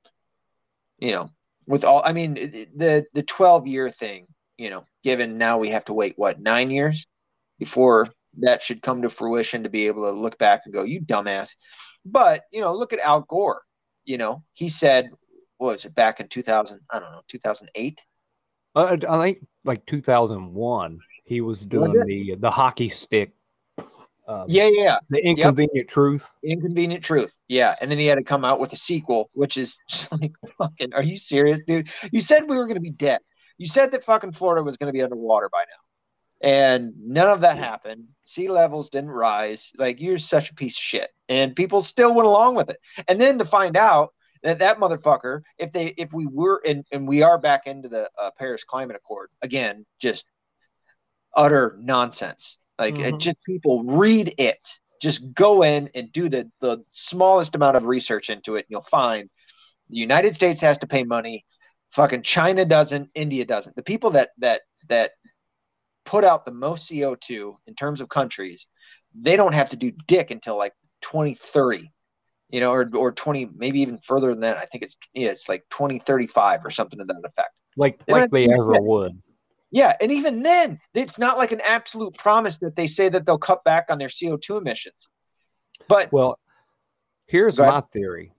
You know, with all I mean the the 12 year thing, you know, given now we have to wait what, 9 years before that should come to fruition to be able to look back and go, you dumbass. But, you know, look at Al Gore. You know, he said, what was it back in 2000, I don't know, 2008? Uh, I think like 2001, he was doing was the the hockey stick um, yeah, yeah, the inconvenient yep. truth. Inconvenient truth. Yeah, and then he had to come out with a sequel, which is just like fucking. Are you serious, dude? You said we were going to be dead. You said that fucking Florida was going to be underwater by now, and none of that happened. Sea levels didn't rise. Like you're such a piece of shit, and people still went along with it. And then to find out that that motherfucker, if they, if we were, and and we are back into the uh, Paris Climate Accord again, just utter nonsense like mm-hmm. just people read it. Just go in and do the the smallest amount of research into it, and you'll find the United States has to pay money. Fucking China doesn't. India doesn't. The people that that that put out the most CO2 in terms of countries, they don't have to do dick until like 2030 you know, or or 20, maybe even further than that. I think it's yeah, it's like 2035 or something to that effect. Like they like they ever would. Yeah, and even then, it's not like an absolute promise that they say that they'll cut back on their CO2 emissions. But well, here's my theory.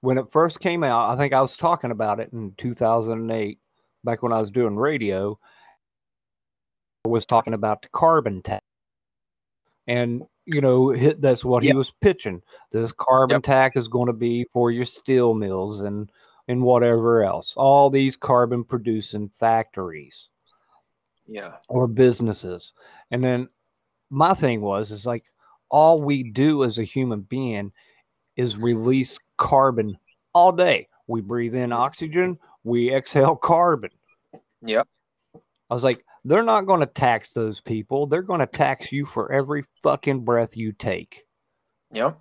When it first came out, I think I was talking about it in 2008, back when I was doing radio. I was talking about the carbon tax, and you know that's what yep. he was pitching. This carbon yep. tax is going to be for your steel mills and and whatever else. All these carbon producing factories yeah. or businesses. And then my thing was is like all we do as a human being is release carbon all day. We breathe in oxygen we exhale carbon. Yep. I was like they're not going to tax those people. They're going to tax you for every fucking breath you take. Yep.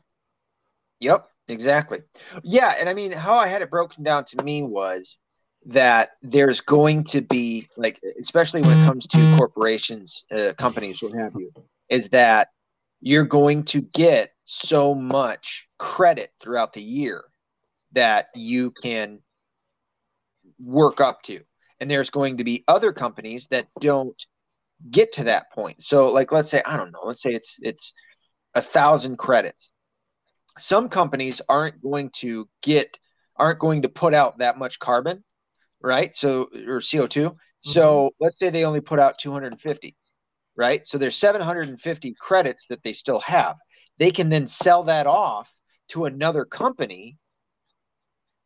Yep exactly. Yeah and i mean how i had it broken down to me was that there's going to be like especially when it comes to corporations uh, companies what have you is that you're going to get so much credit throughout the year that you can work up to. And there's going to be other companies that don't get to that point. So like let's say i don't know let's say it's it's a thousand credits. Some companies aren't going to get aren't going to put out that much carbon right? So or CO2. Mm-hmm. So let's say they only put out 250, right? So there's 750 credits that they still have. They can then sell that off to another company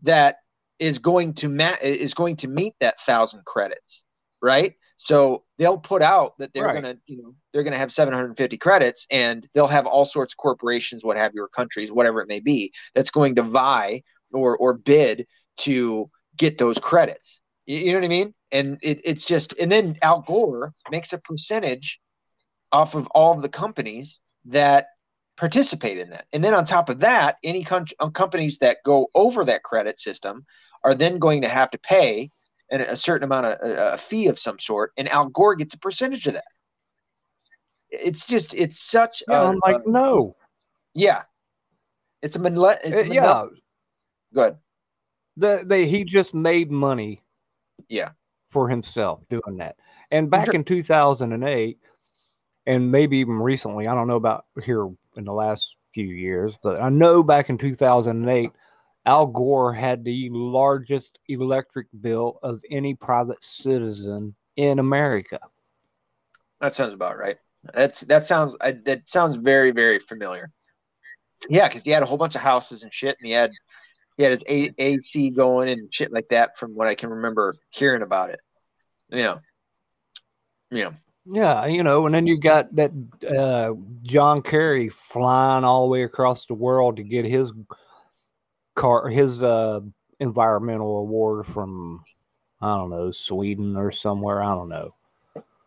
that is going to ma- is going to meet that thousand credits, right? So they'll put out that they're right. gonna, you know, they're gonna have 750 credits, and they'll have all sorts of corporations, what have your countries, whatever it may be, that's going to vie or or bid to get those credits. You, you know what I mean? And it, it's just, and then Al Gore makes a percentage off of all of the companies that participate in that. And then on top of that, any com- uh, companies that go over that credit system are then going to have to pay an, a certain amount of a, a fee of some sort, and Al Gore gets a percentage of that. It's just, it's such. Yeah, a, I'm like, a- no. yeah, it's a manle- it's a Uh, yeah, Good. The, they he just made money Yeah. for himself doing that. And back in 2008, and maybe even recently, I don't know about here in the last few years, but I know back in 2008, Al Gore had the largest electric bill of any private citizen in America. That sounds about right. That's that sounds I, that sounds very very familiar. Yeah, because he had a whole bunch of houses and shit, and he had he had his a- AC going and shit like that. From what I can remember hearing about it, you know, you know, Yeah, you know, and then you got that uh, John Kerry flying all the way across the world to get his car, his uh, environmental award from, I don't know, Sweden or somewhere. I don't know.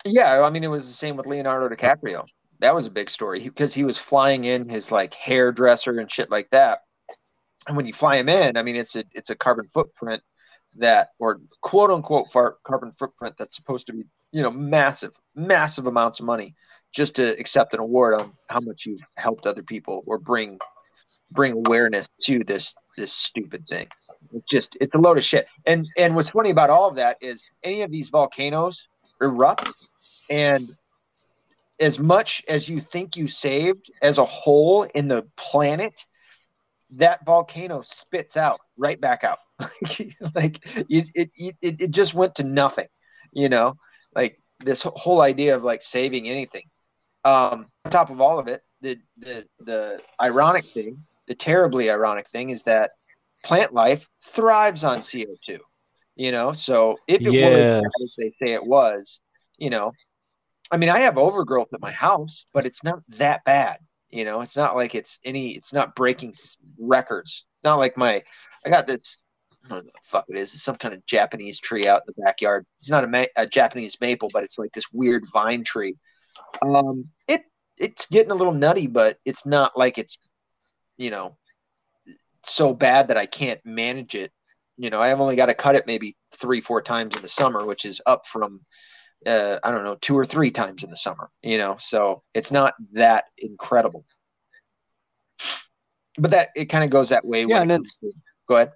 yeah. I mean, it was the same with Leonardo DiCaprio. That was a big story because he was flying in his like hairdresser and shit like that. And when you fly them in, I mean, it's a it's a carbon footprint that, or quote unquote, carbon footprint that's supposed to be, you know, massive, massive amounts of money just to accept an award on how much you've helped other people or bring bring awareness to this this stupid thing. It's just it's a load of shit. And and what's funny about all of that is any of these volcanoes erupt and as much as you think you saved as a whole in the planet, that volcano spits out right back out. like it, it, it, it just went to nothing, you know, like this whole idea of like saving anything. Um, on top of all of it, the, the, the ironic thing, the terribly ironic thing is that plant life thrives on CO2, you know, so if it Yes. was as they say it was, you know, I mean, I have overgrowth at my house, but it's not that bad. You know, it's not like it's any, it's not breaking records. Not like my, I got this, I don't know what the fuck it is. It's some kind of Japanese tree out in the backyard. It's not a, ma- a Japanese maple, but it's like this weird vine tree. Um, it, it's getting a little nutty, but it's not like it's, you know, so bad that I can't manage it. You know, I've only got to cut it maybe three, four times in the summer, which is up from uh, I don't know, two or three times in the summer, you know, so it's not that incredible. But that it kind of goes that way. Yeah, when and then- to, go ahead.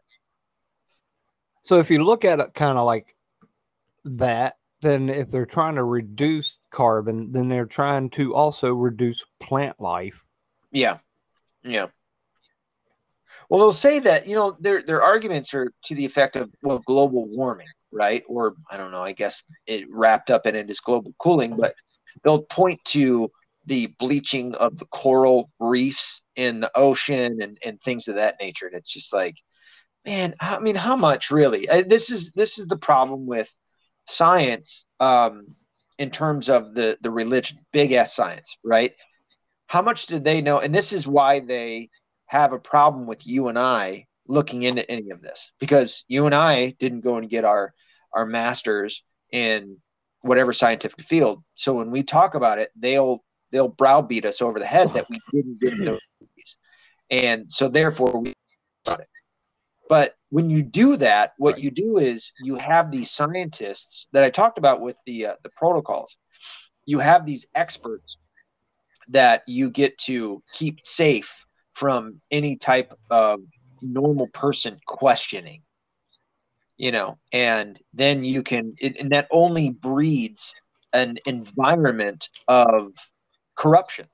So if you look at it kind of like that, then if they're trying to reduce carbon, then they're trying to also reduce plant life. Yeah, yeah. Well, they'll say that you know their their arguments are to the effect of well, global warming, right? Or I don't know. I guess it wrapped up in it is global cooling, but they'll point to the bleaching of the coral reefs in the ocean and and things of that nature. And it's just like, man, I mean, how much really? Uh, This is this is the problem with science um, in terms of the the religion, big ass science, right? How much did they know? And this is why they have a problem with you and I looking into any of this because you and I didn't go and get our our masters in whatever scientific field. So when we talk about it, they'll they'll browbeat us over the head that we didn't get those movies. And so therefore we about it. But when you do that, what Right. you do is you have these scientists that I talked about with the uh, the protocols. You have these experts that you get to keep safe from any type of normal person questioning you know and then you can it, and that only breeds an environment of corruption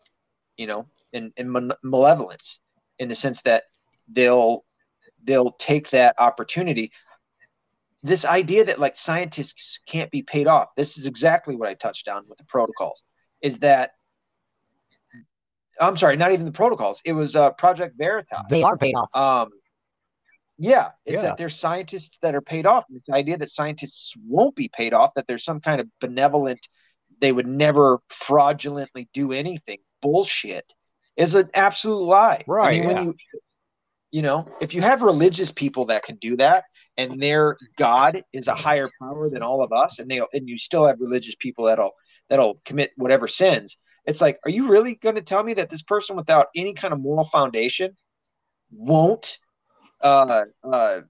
you know and, and malevolence in the sense that they'll they'll take that opportunity. This idea that like scientists can't be paid off this is exactly what i touched on with the protocols is that i'm sorry not even the protocols it was uh, project veritas They are paid off. um, yeah, is Yeah. that there's scientists that are paid off. And this idea that scientists won't be paid off, that there's some kind of benevolent, they would never fraudulently do anything bullshit, is an absolute lie. I Right, mean, when you, you know, if you have religious people that can do that, and their God is a higher power than all of us, and they and you still have religious people that'll that'll commit whatever sins. It's like, are you really going to tell me that this person without any kind of moral foundation won't uh, uh,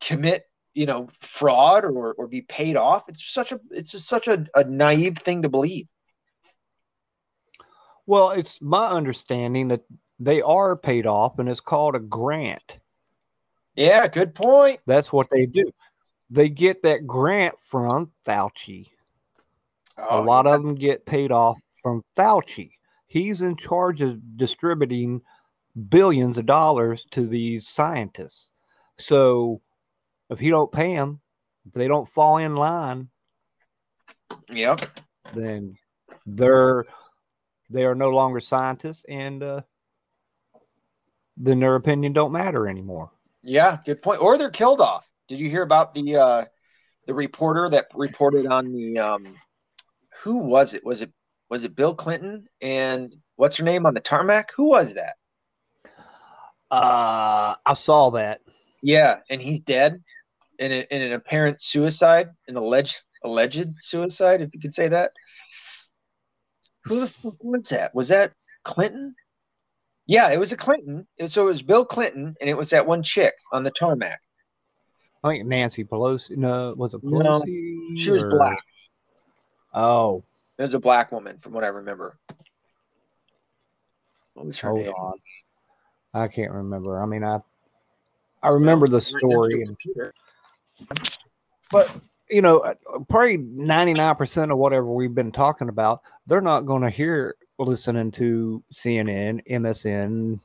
commit, you know, fraud or or be paid off? It's such a it's just such a, a naive thing to believe. Well, it's my understanding that they are paid off, and it's called a grant. Yeah, good point. That's what they do. They get that grant from Fauci. Oh, a lot yeah. of them get paid off from Fauci. He's in charge of distributing billions of dollars to these scientists. So if he don't pay them, if they don't fall in line, Yep. then they're they are no longer scientists, and uh, then their opinion don't matter anymore. Yeah, good point. Or they're killed off. Did you hear about the uh the reporter that reported on the um who was it? Was it was it Bill Clinton and what's her name on the tarmac? Who was that? Uh, I saw that. Yeah, and he's dead in, a, in an apparent suicide, an alleged alleged suicide, if you could say that. Who the fuck was that? Was that Clinton? Yeah, it was a Clinton. So it was Bill Clinton, and it was that one chick on the tarmac. I think Nancy Pelosi. No, was it Pelosi? No? She was or- black. Oh, It was a black woman, from what I remember. What was her hold name? on. I can't remember. I mean, I I remember the Right next to story, and, but you know, uh, probably ninety nine percent of whatever we've been talking about, they're not going to hear listening to CNN, MSN,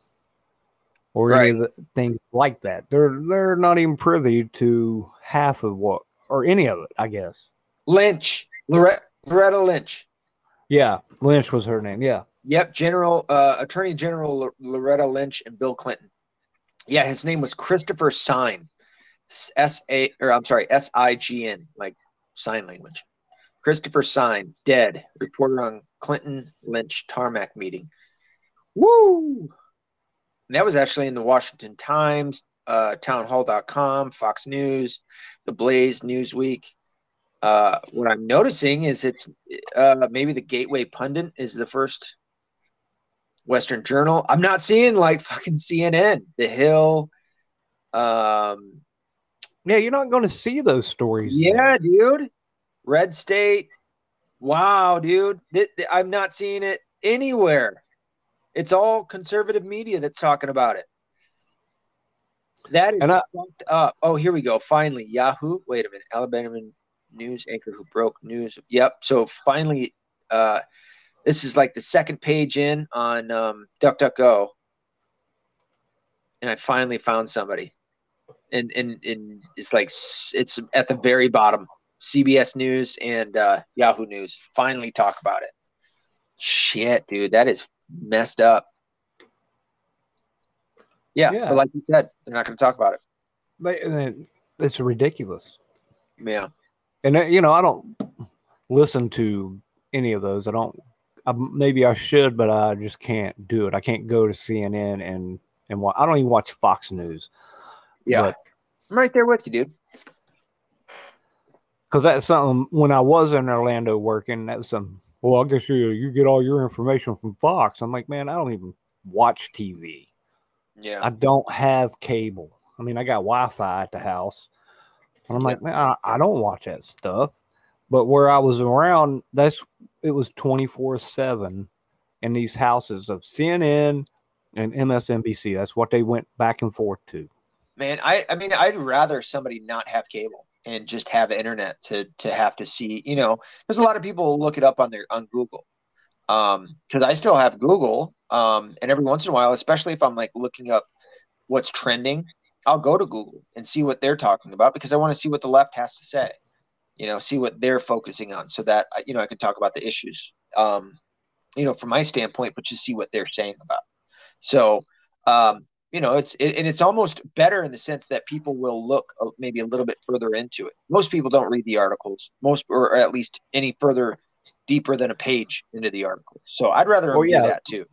or any of the things like that. They're they're not even privy to half of what or any of it. I guess. Lynch, Loretta, Loretta Lynch. Yeah, Lynch was her name. Yeah. Yep, General uh, Attorney General L- Loretta Lynch and Bill Clinton. Yeah, his name was Christopher Sign, S A or I'm sorry, S I G N, like sign language. Christopher Sign, dead. Reporter on Clinton Lynch tarmac meeting. Woo! And that was actually in the Washington Times, uh, townhall.com, Fox News, The Blaze, Newsweek. Uh, what I'm noticing is it's uh, maybe the Gateway Pundit is the first Western Journal. I'm not seeing like fucking CNN, The Hill. Um, Yeah, you're not going to see those stories. yeah, dude. Red State. Wow, dude. Th- th- I'm not seeing it anywhere. It's all conservative media that's talking about it. That is And I- fucked up. Oh, here we go. Finally, Yahoo. Wait a minute. Alabama news anchor who broke news. Yep. So finally, uh, this is like the second page in on um, DuckDuckGo, and I finally found somebody, and and and it's like it's at the very bottom. CBS News and uh, Yahoo News finally talk about it. Shit, dude, that is messed up. Yeah, Yeah. but like you said, they're not going to talk about it. They, and it- it's ridiculous. Yeah, And uh, you know, I don't listen to any of those. I don't. I, maybe I should, but I just can't do it. I can't go to CNN and and wa- I don't even watch Fox News. yeah, I'm right there with you, dude. because that's something. When I was in Orlando working, that was some. Well, I guess you you get all your information from Fox. I'm like, man, I don't even watch TV. Yeah, I don't have cable. I mean, I got Wi-Fi at the house, and I'm like, man, I, I don't watch that stuff. But where I was around, that's it was 24 seven in these houses of CNN and MSNBC. That's what they went back and forth to. man. I I mean, I'd rather somebody not have cable and just have internet to to have to see. You know, there's a lot of people who look it up on their on Google. Um, because I still have Google. Um, and every once in a while, especially if I'm like looking up what's trending, I'll go to Google and see what they're talking about because I want to see what the left has to say. You know, see what they're focusing on, so that you know I can talk about the issues. Um, you know, from my standpoint, but just see what they're saying about. So, um, you know, it's it, and it's almost better in the sense that people will look uh, maybe a little bit further into it. Most people don't read the articles, most or at least any further deeper than a page into the article. So I'd rather Oh, yeah. do that too.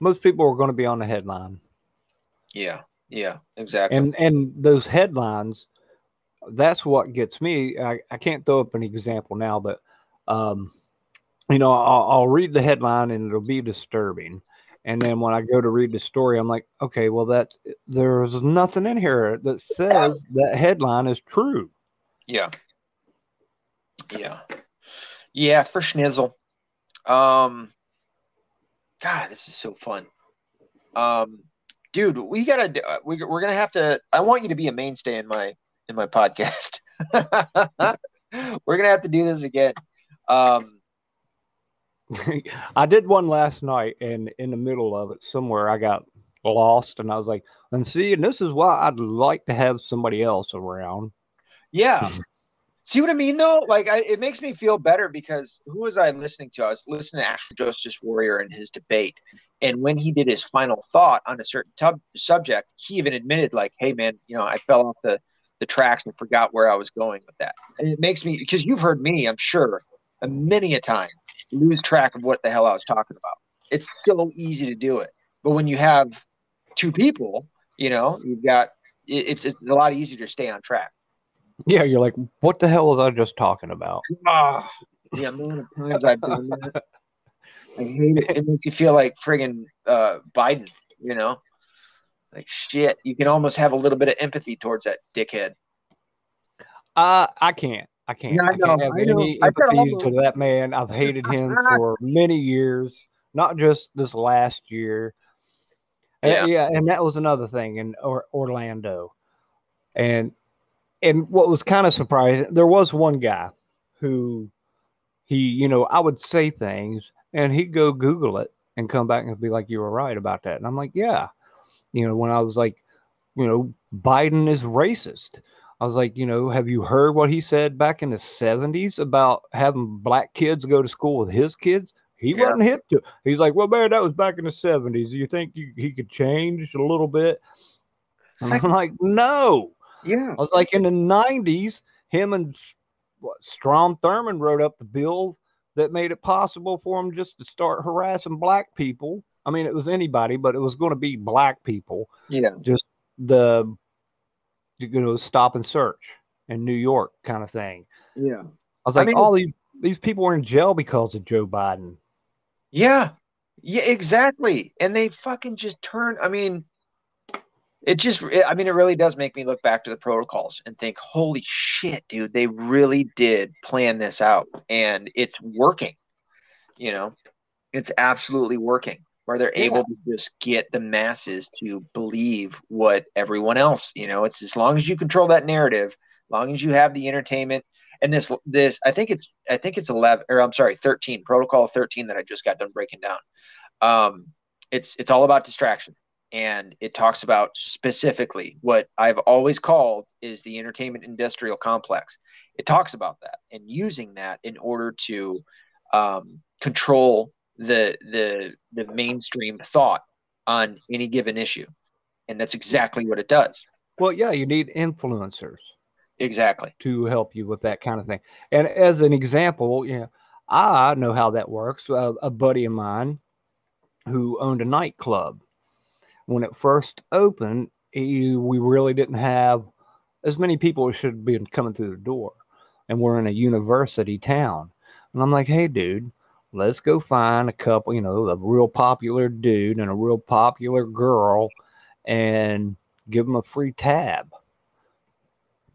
Most people are going to be on the headline, Yeah, yeah, exactly. and and those headlines that's what gets me. I, I can't throw up an example now, but um, you know, I'll, I'll read the headline and it'll be disturbing. And then when I go to read the story, I'm like, okay, well, that there's nothing in here that says that headline is true. Yeah. Yeah. Yeah, for schnizzle. Um, God, this is so fun. Um, dude, we gotta. uh, We, we're gonna have to. I want you to be a mainstay in my in my podcast. we're gonna have to do this again. Um, I did one last night, and in the middle of it, somewhere I got lost, and I was like, and see, and this is why I'd like to have somebody else around. yeah. See what I mean, though? Like, I, it makes me feel better because who was I listening to? I was listening to Ashley Justice Warrior and his debate. And when he did his final thought on a certain tub- subject, he even admitted, like, hey, man, you know, I fell off the, the tracks and forgot where I was going with that. And it makes me, because you've heard me, I'm sure, a many a time lose track of what the hell I was talking about. It's so easy to do it. But when you have two people, you know, you've got, it, it's, it's a lot easier to stay on track. Yeah, you're like, what the hell was I just talking about? Ah, the amount of times I've done that. I hate it. It makes you feel like friggin' uh, Biden, you know? Like shit. You can almost have a little bit of empathy towards that dickhead. Uh, I can't. I can't. Yeah, I I, can't have I any said empathy to that man. I've hated him for many years, not just this last year. And- Yeah. yeah, and that was another thing in or, Orlando, and and what was kind of surprising, there was one guy who he, you know, I would say things, and he'd go Google it and come back and be like, "You were right about that," and I'm like, "Yeah," you know, when I was like, you know, Biden is racist. I was like, you know, have you heard what he said back in the 70s about having black kids go to school with his kids? He Yeah. wasn't hip to. He's like, well, man, that was back in the 70s. Do you think you, he could change a little bit? And I'm like, no. Yeah. I was like, in the 90s, him and what, Strom Thurmond wrote up the bill that made it possible for him just to start harassing black people. I mean, it was anybody, but it was going to be black people Yeah. just the you know stop and search in New York kind of thing. Yeah. I was I like, mean- all these these people were in jail because of Joe Biden. Yeah. Yeah, exactly. And they fucking just turn. I mean, it just, it- I mean, it really does make me look back to the protocols and think, holy shit, dude, they really did plan this out and it's working. You know, it's absolutely working where they're Yeah. able to just get the masses to believe what everyone else, you know, it's as long as you control that narrative, as long as you have the entertainment and this, this, I think it's, I think it's 11 or I'm sorry, 13 protocol 13 that I just got done breaking down um, it's it's all about distraction and it talks about specifically what i've always called is the entertainment industrial complex. It talks about that and using that in order to um, control the the the mainstream thought on any given issue. And that's exactly what it does. Well, yeah, you need influencers. Exactly. To help you with that kind of thing. And as an example, you know, I know how that works. Uh, a buddy of mine who owned a nightclub when it first opened, he, we really didn't have as many people as should have been coming through the door. And we're in a university town. And I'm like, hey, dude, let's go find a couple, you know, a real popular dude and a real popular girl and give them a free tab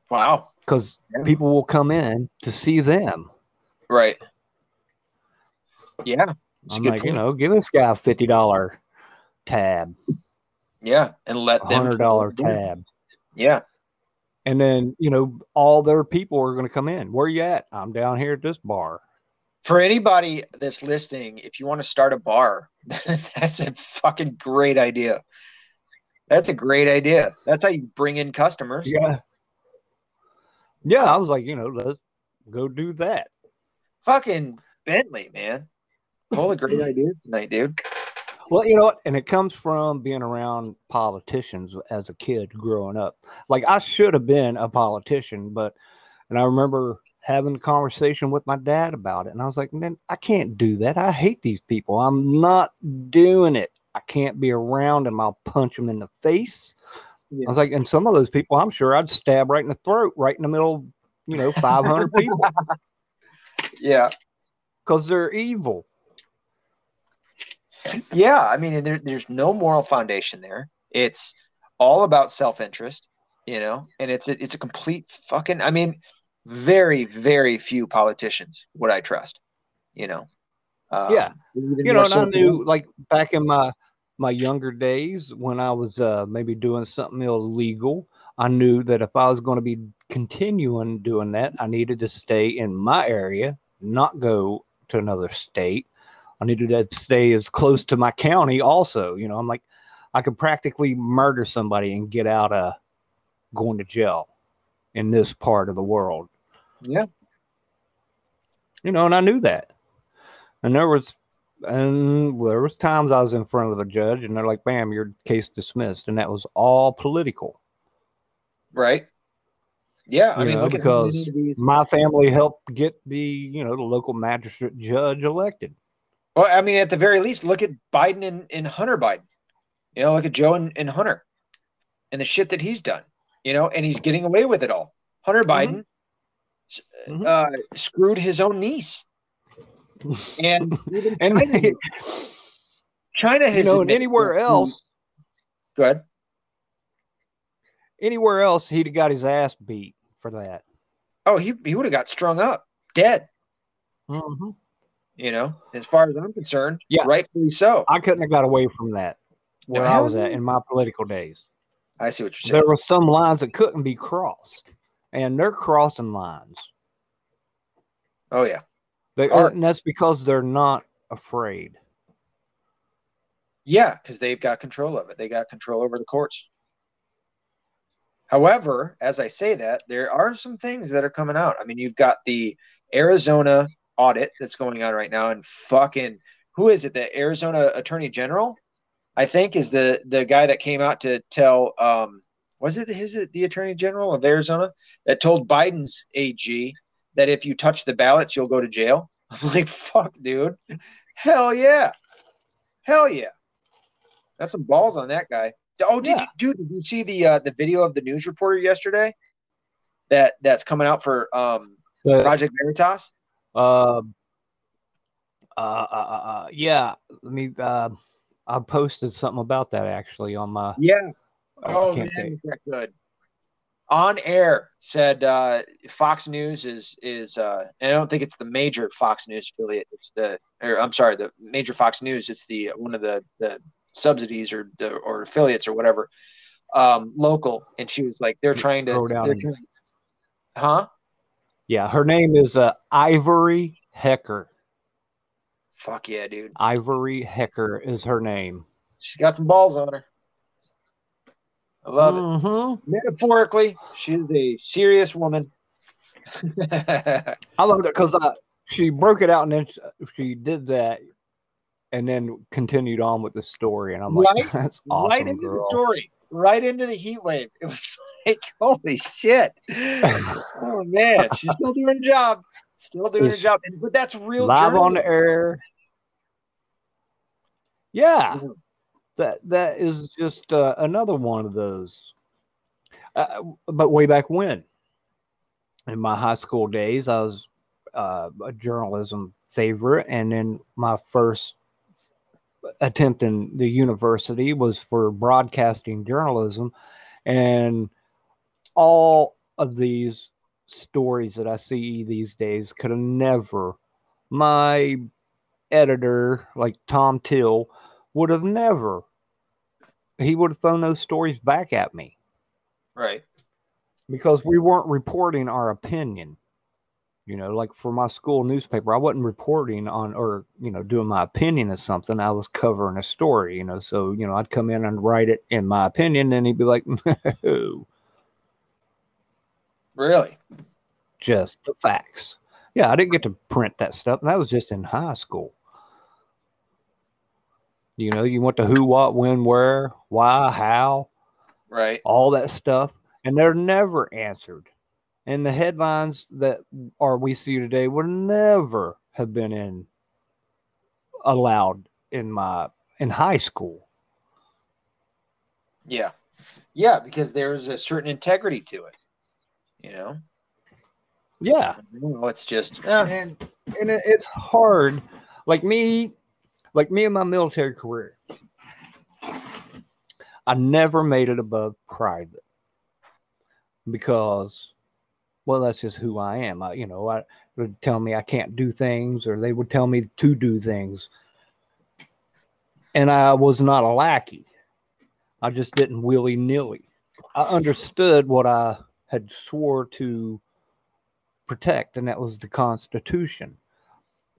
wow because Yeah. people will come in to see them. right yeah I'm like, you know, give this guy a fifty dollar tab, yeah and let them hundred dollar tab, yeah and then you know all their people are going to come in. Where you at? I'm down here at this bar. for anybody that's listening, if you want to start a bar, that's a fucking great idea. That's a great idea. That's how you bring in customers. Yeah, yeah. I was like, you know, let's go do that. Fucking Bentley, man. All the great ideas tonight, dude. Well, you know what? And it comes from being around politicians as a kid growing up. Like I should have been a politician, but and I remember having a conversation with my dad about it. And I was like, man, I can't do that. I hate these people. I'm not doing it. I can't be around them. I'll punch them in the face. I was like, and some of those people, I'm sure I'd stab right in the throat, right in the middle, you know, 500 people, Yeah. because they're evil. Yeah. I mean, there, there's no moral foundation there. It's all about self interest, you know, and it's a, it's a complete fucking. I mean, very very few politicians would I trust, you know. Um, Yeah. you know, and I knew like back in my my younger days when I was uh, maybe doing something illegal, I knew that if I was going to be continuing doing that, I needed to stay in my area, not go to another state. I needed to stay as close to my county. Also, you know, I'm like, I could practically murder somebody and get out of going to jail in this part of the world Yeah. you know, and I knew that. And there was, and there was times I was in front of the judge, and they're like, "Bam, your case dismissed," and that was all political. Right. Yeah. I mean, know, look at how because many of these. My family helped get the, you know, the local magistrate judge elected. Well, I mean, at the very least, look at Biden and, and Hunter Biden. You know, look at Joe and, and Hunter and the shit that he's done. You know, and he's getting away with it all. Hunter Biden s- Mhm. uh, screwed his own niece, and And China, China has you know, and anywhere else, Go ahead. anywhere else, he'd have got his ass beat for that. Oh, he he would have got strung up, dead. hmm You know, as far as I'm concerned, Yeah. rightfully so. I couldn't have got away from that where No, I was at in my political days. I see what you're saying. there were some lines that couldn't be crossed, and they're crossing lines. oh yeah, They Are- and that's because they're not afraid. Yeah, because they've got control of it. They got control over the courts. However, as I say that, there are some things that are coming out. I mean, you've got the Arizona audit that's going on right now, and fucking who is it? The Arizona Attorney General, I think, is the the guy that came out to tell. Um, was it his the Attorney General of Arizona that told Biden's AG that if you touch the ballots, you'll go to jail? I'm like, fuck, dude. Hell yeah. Hell yeah. That's some balls on that guy. Oh, did Yeah. you, dude? Did you see the uh, the video of the news reporter yesterday? That that's coming out for um, The, Project Veritas. Uh, uh, uh, uh, uh, yeah. Let me. Uh, I posted something about that actually on my. Yeah. Oh, Oh, man, say. that good? On air said uh, Fox News is is uh, I don't think it's the major Fox News affiliate. It's the or I'm sorry, the major Fox News. It's the one of the the subsidies or the or affiliates or whatever um, local. And she was like, they're trying to. They're trying- huh? Yeah, her name is uh, Ivory Hecker. Fuck yeah, dude. Ivory Hecker is her name. She's got some balls on her. I love it. Mhm. Metaphorically, she's a serious woman. I love it because she broke it out and then she, she did that and then continued on with the story. And I'm like, Right- that's right into girl. the story, right into the heat wave. It was like, holy shit. oh man, she's still doing a job. Still doing a She's job. But that's real Live on the air. Yeah, that that is just uh, another one of those. Uh, but way back when, in my high school days, I was uh, a journalism favorite, and then my first attempt in the university was for broadcasting journalism, and all of these stories that I see these days could have never my editor like Tom Till would have never he would have thrown those stories back at me Right. because we weren't reporting our opinion. You know, like for my school newspaper, I wasn't reporting on or, you know, doing my opinion of something. I was covering a story, you know. So, you know, I'd come in and write it in my opinion, and he'd be like, no, Really? just the facts. Yeah, I didn't get to print that stuff. That was just in high school. You know, you went to who, what, when, where, why, how, Right. all that stuff, and they're never answered. And the headlines that are we see today would never have been in allowed in my in high school. Yeah. Yeah, because there's a certain integrity to it. You know. Yeah. You know, it's just eh. and and it's hard. Like me, like me in my military career, I never made it above private because, well, that's just who I am. I, you know, I would tell me I can't do things, or they would tell me to do things, and I was not a lackey. I just didn't willy nilly. I understood what I had swore to protect, and that was the Constitution.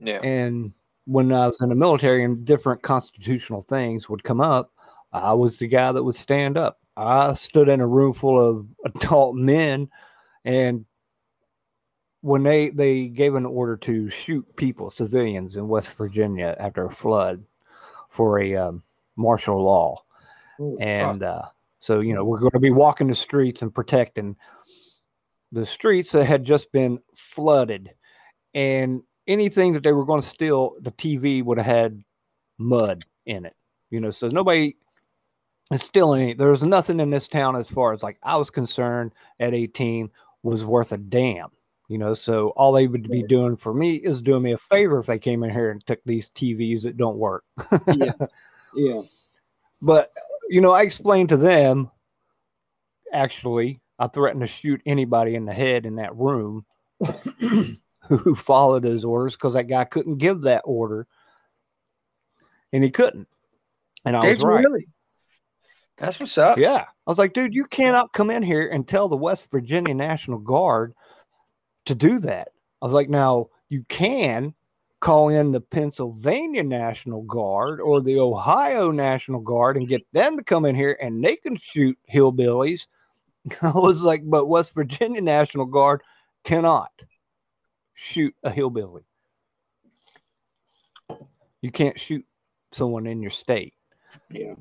yeah. And when I was in the military and different constitutional things would come up, I was the guy that would stand up. I stood in a room full of adult men, and when they they gave an order to shoot people, civilians in West Virginia after a flood for a um, martial law, Ooh, and uh, so you know we're going to be walking the streets and protecting the streets that had just been flooded and anything that they were going to steal the tv would have had mud in it you know so nobody is stealing any there was nothing in this town as far as like i was concerned at 18 was worth a damn you know so all they would be doing for me is doing me a favor if they came in here and took these tvs that don't work yeah. Yeah. but you know, I explained to them. Actually, I threatened to shoot anybody in the head in that room who followed those orders because that guy couldn't give that order, and he couldn't. And I Did was right. really? That's what's up. Yeah, I was like, dude, you cannot come in here and tell the West Virginia National Guard to do that. I was like, now you can call in the Pennsylvania National Guard or the Ohio National Guard and get them to come in here and they can shoot hillbillies. I was like, but West Virginia National Guard cannot shoot a hillbilly. You can't shoot someone in your state. Yeah.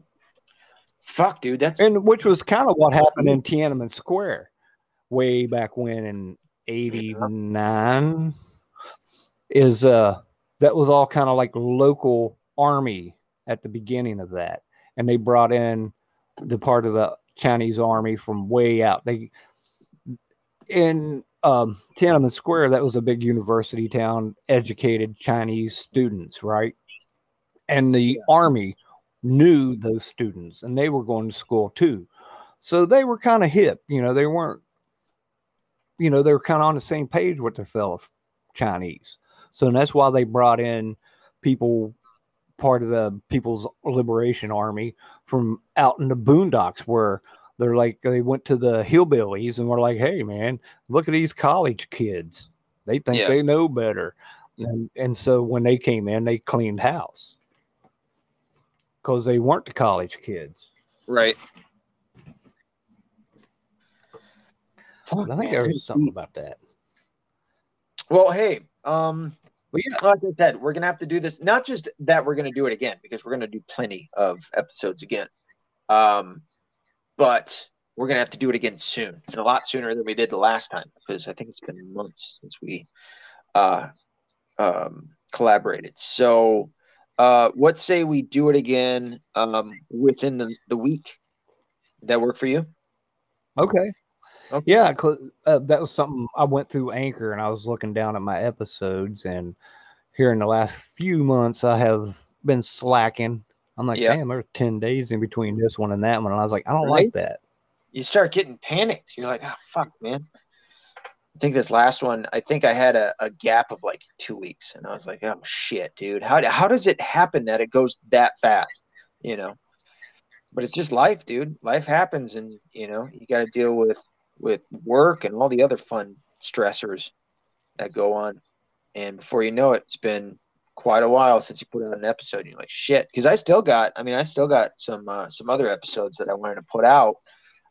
Fuck, dude. That's and which was kind of what happened in Tiananmen Square way back when in 89 is uh that was all kind of like local army at the beginning of that and they brought in the part of the Chinese army from way out they in um Tiananmen Square that was a big university town educated Chinese students right and the army knew those students and they were going to school too. So they were kind of hip, you know, they weren't, you know, they were kind of on the same page with their fellow Chinese. So that's why they brought in people, part of the People's Liberation Army from out in the boondocks where they're like, they went to the hillbillies and were like, hey, man, look at these college kids. They think Yeah. they know better. And, and so when they came in, they cleaned house because they weren't the college kids. right. I think there was something about that. Well, hey, um, But yeah, like I said, we're gonna have to do this. Not just that we're gonna do it again because we're gonna do plenty of episodes again. Um, but we're gonna have to do it again soon, and a lot sooner than we did the last time because I think it's been months since we uh, um, collaborated. So, uh, what say we do it again um, within the, the week? That work for you? okay. Okay. Yeah, uh, that was something I went through Anchor and I was looking down at my episodes, and here in the last few months, I have been slacking. I'm like, damn, there's 10 days in between this one and that one. And I was like, I don't Right. like that. you start getting panicked. You're like, oh fuck, man. I think this last one, I think I had a, a gap of like two weeks, and I was like, oh shit, dude. How how does it happen that it goes that fast? You know. But it's just life, dude. Life happens, and you know you got to deal with with work and all the other fun stressors that go on. And before you know it, it's been quite a while since you put out an episode. And you're like, shit, because I still got. I mean, I still got some uh, some other episodes that I wanted to put out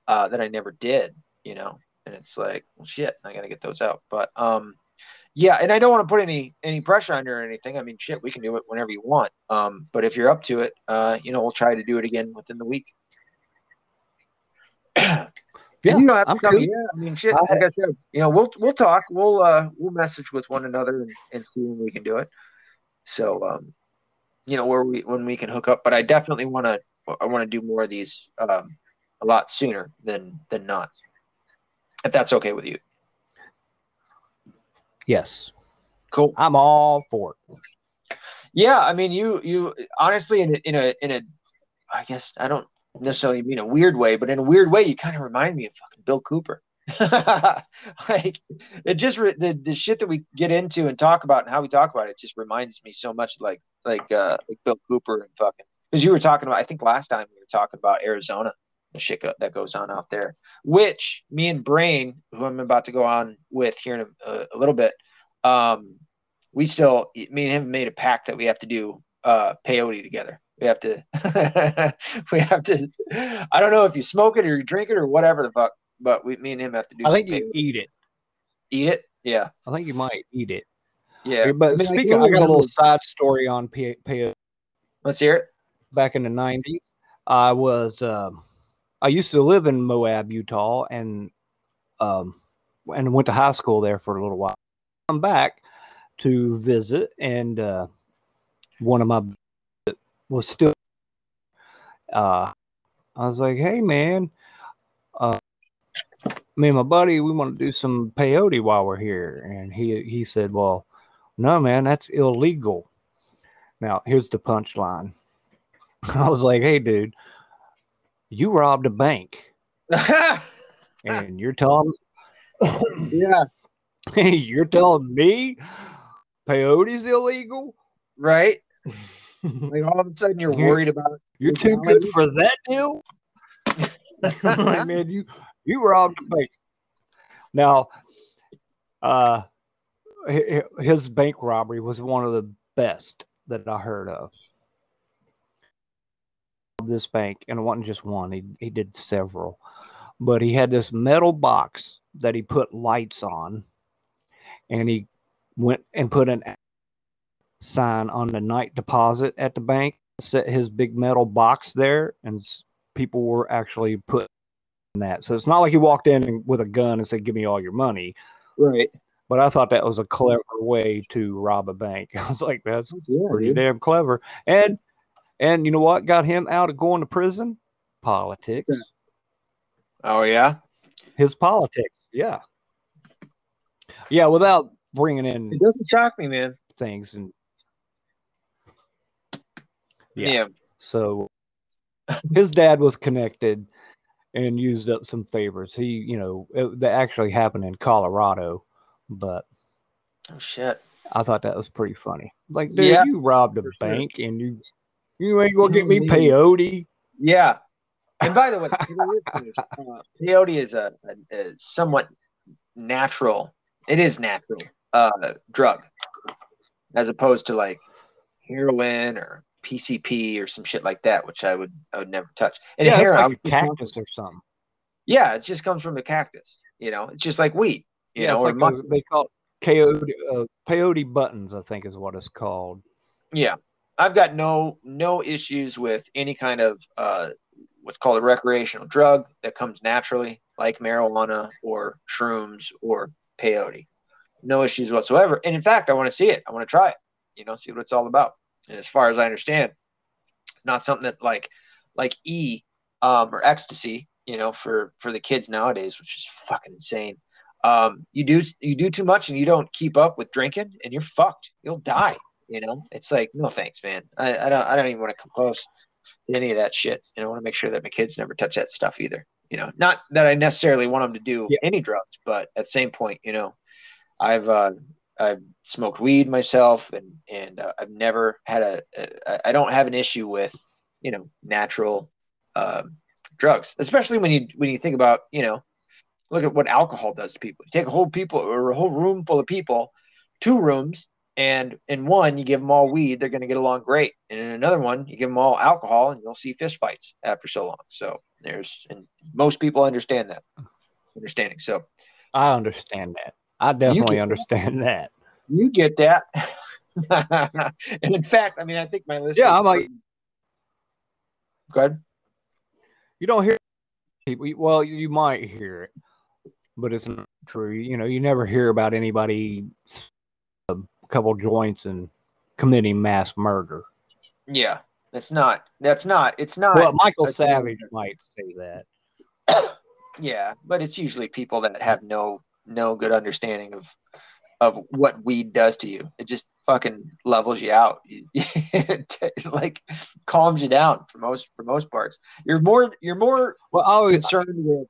uh, that I never did, you know. And it's like, well, shit, I gotta get those out. But um, yeah, and I don't want to put any any pressure on you or anything. I mean, shit, we can do it whenever you want. Um, but if you're up to it, uh, you know, we'll try to do it again within the week. Yeah, And you don't have to I'm tell cool. me, yeah, I mean, shit. I- Like I said, you know, we'll we'll talk. We'll uh we'll message with one another and, and see when we can do it. So um, you know, where we when we can hook up. But I definitely want to I want to do more of these um a lot sooner than than not. If that's okay with you. Yes. Cool. I'm all for it. Yeah, I mean, you you honestly in a, in a in a, I guess I don't necessarily mean a weird way, but in a weird way, you kind of remind me of fucking Bill Cooper. like it just re- the the shit that we get into and talk about and how we talk about it just reminds me so much like like uh like Bill Cooper and fucking because you were talking about I think last time we were talking about Arizona the shit go, that goes on out there which me and Brain who I'm about to go on with here in a, a little bit um we still me and him made a pact that we have to do uh peyote together we have to we have to I don't know if you smoke it or you drink it or whatever the fuck but we, me and him have to do. I think you eat it. Eat it? Yeah. I think you might eat it. Yeah. But I mean, speaking, I, I got a little side story on peyote. Let's hear it. Back in the '90s, I was uh, I used to live in Moab, Utah, and um, and went to high school there for a little while. I'm back to visit, and uh, one of my was still. Uh, I was like, "Hey, man, uh, me and my buddy, we want to do some peyote while we're here. And he he said, Well, no, man, that's illegal. Now, here's the punchline. I was like, Hey, dude, you robbed a bank. and you're telling Yeah. you're telling me peyote's illegal? Right. Like all of a sudden you're, you're worried about you're too good for that deal. like, man, you you were robbed a bank. Now, uh, his bank robbery was one of the best that I heard of. This bank, and it wasn't just one, he, he did several. But he had this metal box that he put lights on, and he went and put an sign on the night deposit at the bank, set his big metal box there, and people were actually put in that. So it's not like he walked in with a gun and said, "Give me all your money." Right. But I thought that was a clever way to rob a bank. I was like, "That's oh, yeah, pretty dude. damn clever." And and you know what got him out of going to prison? Politics. Oh yeah. His politics. Yeah. Yeah. Without bringing in. It doesn't shock me, man. Things and. Yeah. yeah. So his dad was connected and used up some favors. He, you know, it, that actually happened in Colorado, but oh shit, I thought that was pretty funny. Like, dude, yeah, you robbed a bank sure. and you you ain't gonna get me peyote. Yeah. And by the way, uh, peyote is a, a, a, somewhat natural. It is natural uh, drug, as opposed to like heroin or PCP or some shit like that, which I would I would never touch. And yeah, hair, like a cactus or something. Yeah, it just comes from the cactus. You know, it's just like wheat. You yeah, know, like a, they call it peyote, uh, peyote buttons. I think is what it's called. Yeah, I've got no no issues with any kind of uh, what's called a recreational drug that comes naturally, like marijuana or shrooms or peyote. No issues whatsoever. And in fact, I want to see it. I want to try it. You know, see what it's all about. And as far as I understand, not something that like like E um, or ecstasy, you know, for for the kids nowadays, which is fucking insane. Um, you do you do too much and you don't keep up with drinking, and you're fucked. You'll die. You know, it's like no thanks, man. I, I don't I don't even want to come close to any of that shit. And I want to make sure that my kids never touch that stuff either. You know, not that I necessarily want them to do yeah. any drugs, but at the same point, you know, I've uh, I've smoked weed myself, and and uh, I've never had a, a. I don't have an issue with, you know, natural um, drugs, especially when you when you think about, you know, look at what alcohol does to people. You take a whole people or a whole room full of people, two rooms, and in one you give them all weed, they're going to get along great, and in another one you give them all alcohol, and you'll see fist fights after so long. So there's, and most people understand that, understanding. So I understand that. I definitely understand that. You get that. and in fact, I mean, I think my list. Yeah, I'm like, good. You don't hear people. Well, you might hear it, but it's not true. You know, you never hear about anybody a couple joints and committing mass murder. Yeah, that's not. That's not. It's not. Well, Michael Savage might say that. yeah, but it's usually people that have no no good understanding of of what weed does to you. It just fucking levels you out. like calms you down for most for most parts. You're more you're more well always concerned with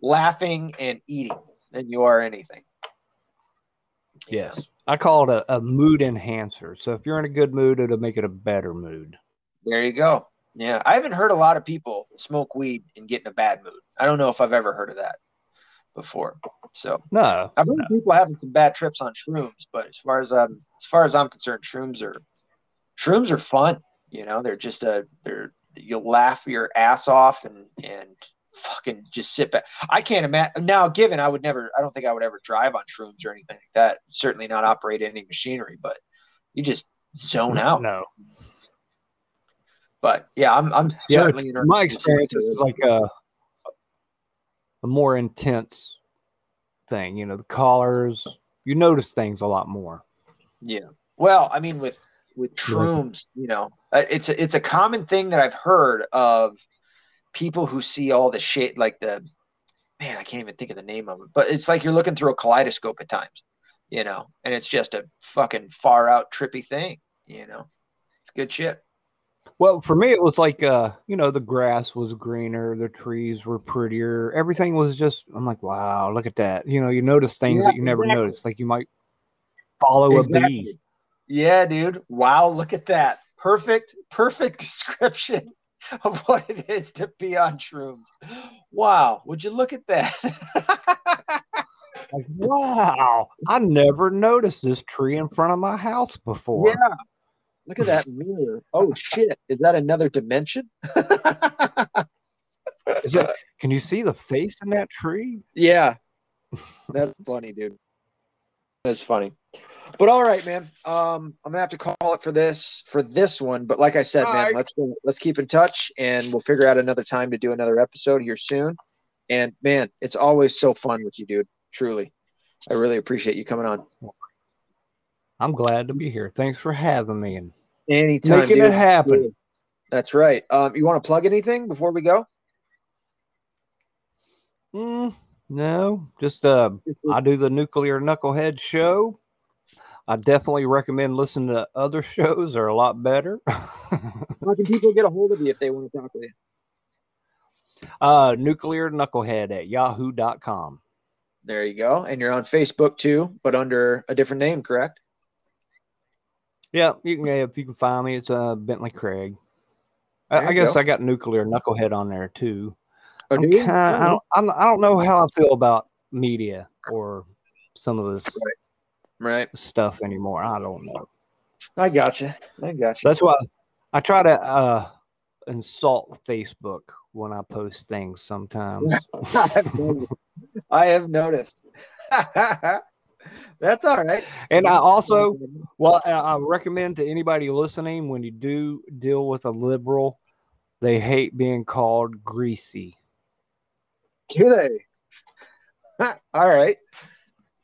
laughing and eating than you are anything. Yes. I call it a, a mood enhancer. So if you're in a good mood, it'll make it a better mood. There you go. Yeah. I haven't heard a lot of people smoke weed and get in a bad mood. I don't know if I've ever heard of that before. So no, I've heard no. people having some bad trips on shrooms, but as far as I'm as far as I'm concerned, shrooms are shrooms are fun. You know, they're just a they're you'll laugh your ass off and and fucking just sit back. I can't imagine now. Given I would never, I don't think I would ever drive on shrooms or anything like that. Certainly not operate any machinery, but you just zone out. No. But yeah, I'm I'm yeah, certainly my experience is like a a more intense thing. You know, the collars. You notice things a lot more. Yeah. Well, I mean, with with shrooms, you know, uh, it's a, it's a common thing that I've heard of people who see all the shit like the man, I can't even think of the name of it, but it's like you're looking through a kaleidoscope at times, you know, and it's just a fucking far out trippy thing, you know. It's good shit. Well, for me, it was like, uh, you know, the grass was greener, the trees were prettier, everything was just. I'm like, wow, look at that. You know, you notice things yeah, that you never exactly. noticed, like you might follow exactly. a bee. Yeah, dude. Wow, look at that. Perfect, perfect description of what it is to be on shrooms. Wow, would you look at that? like, wow, I never noticed this tree in front of my house before. Yeah. Look at that mirror. Oh shit. Is that another dimension? is that can you see the face in that tree? Yeah. That's funny, dude. That's funny. But all right, man. Um, I'm gonna have to call it for this for this one. But like I said, all man, right. let's let's keep in touch, and we'll figure out another time to do another episode here soon. And man, it's always so fun with you, dude. Truly, I really appreciate you coming on. I'm glad to be here. Thanks for having me and anytime making dude. it happen. That's right. Um, you want to plug anything before we go? Mm, no, just uh, I do the Nuclear Knucklehead show I definitely recommend listening to other shows. They're a lot better. How can people get a hold of you if they want to talk with you? Uh, nuclear knucklehead at yahoo.com. There you go. And you're on Facebook too, but under a different name, correct? Yeah, you can if you can find me, it's uh Bentley Craig. I, I guess go. I got nuclear knucklehead on there too. Oh, do kinda, I, don't, I don't know how I feel about media or some of this right right stuff anymore. I don't know. I got you. I got you. That's why I try to uh, insult Facebook when I post things sometimes. I have noticed. That's all right. And I also, well, I recommend to anybody listening when you do deal with a liberal, they hate being called greasy. Do they? all right.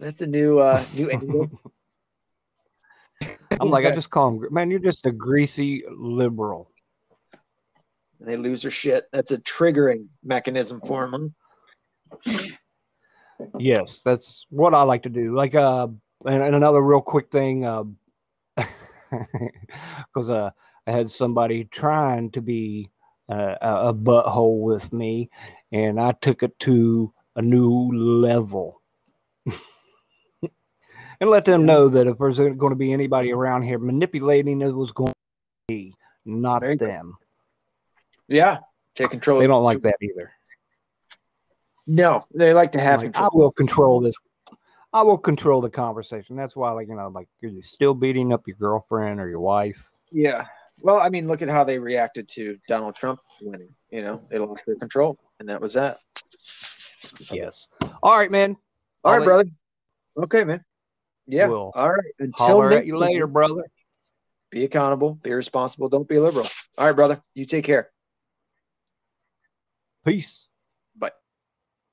That's a new uh new angle. I'm like, I just call him, man, you're just a greasy liberal. They lose their shit. That's a triggering mechanism for them. Yes, that's what I like to do. Like, uh, and, and another real quick thing, uh, because uh, I had somebody trying to be uh, a butthole with me, and I took it to a new level and let them know that if there's going to be anybody around here manipulating, it was going to be not them. Yeah, take control. They don't like that either. No, they like to have like, control. I will control this. I will control the conversation. That's why, like you know, like you're you still beating up your girlfriend or your wife? Yeah. Well, I mean, look at how they reacted to Donald Trump winning. You know, they lost their control, and that was that. Yes. All right, man. All I'll right, brother. Okay, man. Yeah. We'll All right. Until at you later, brother. Be accountable. Be responsible. Don't be liberal. All right, brother. You take care. Peace.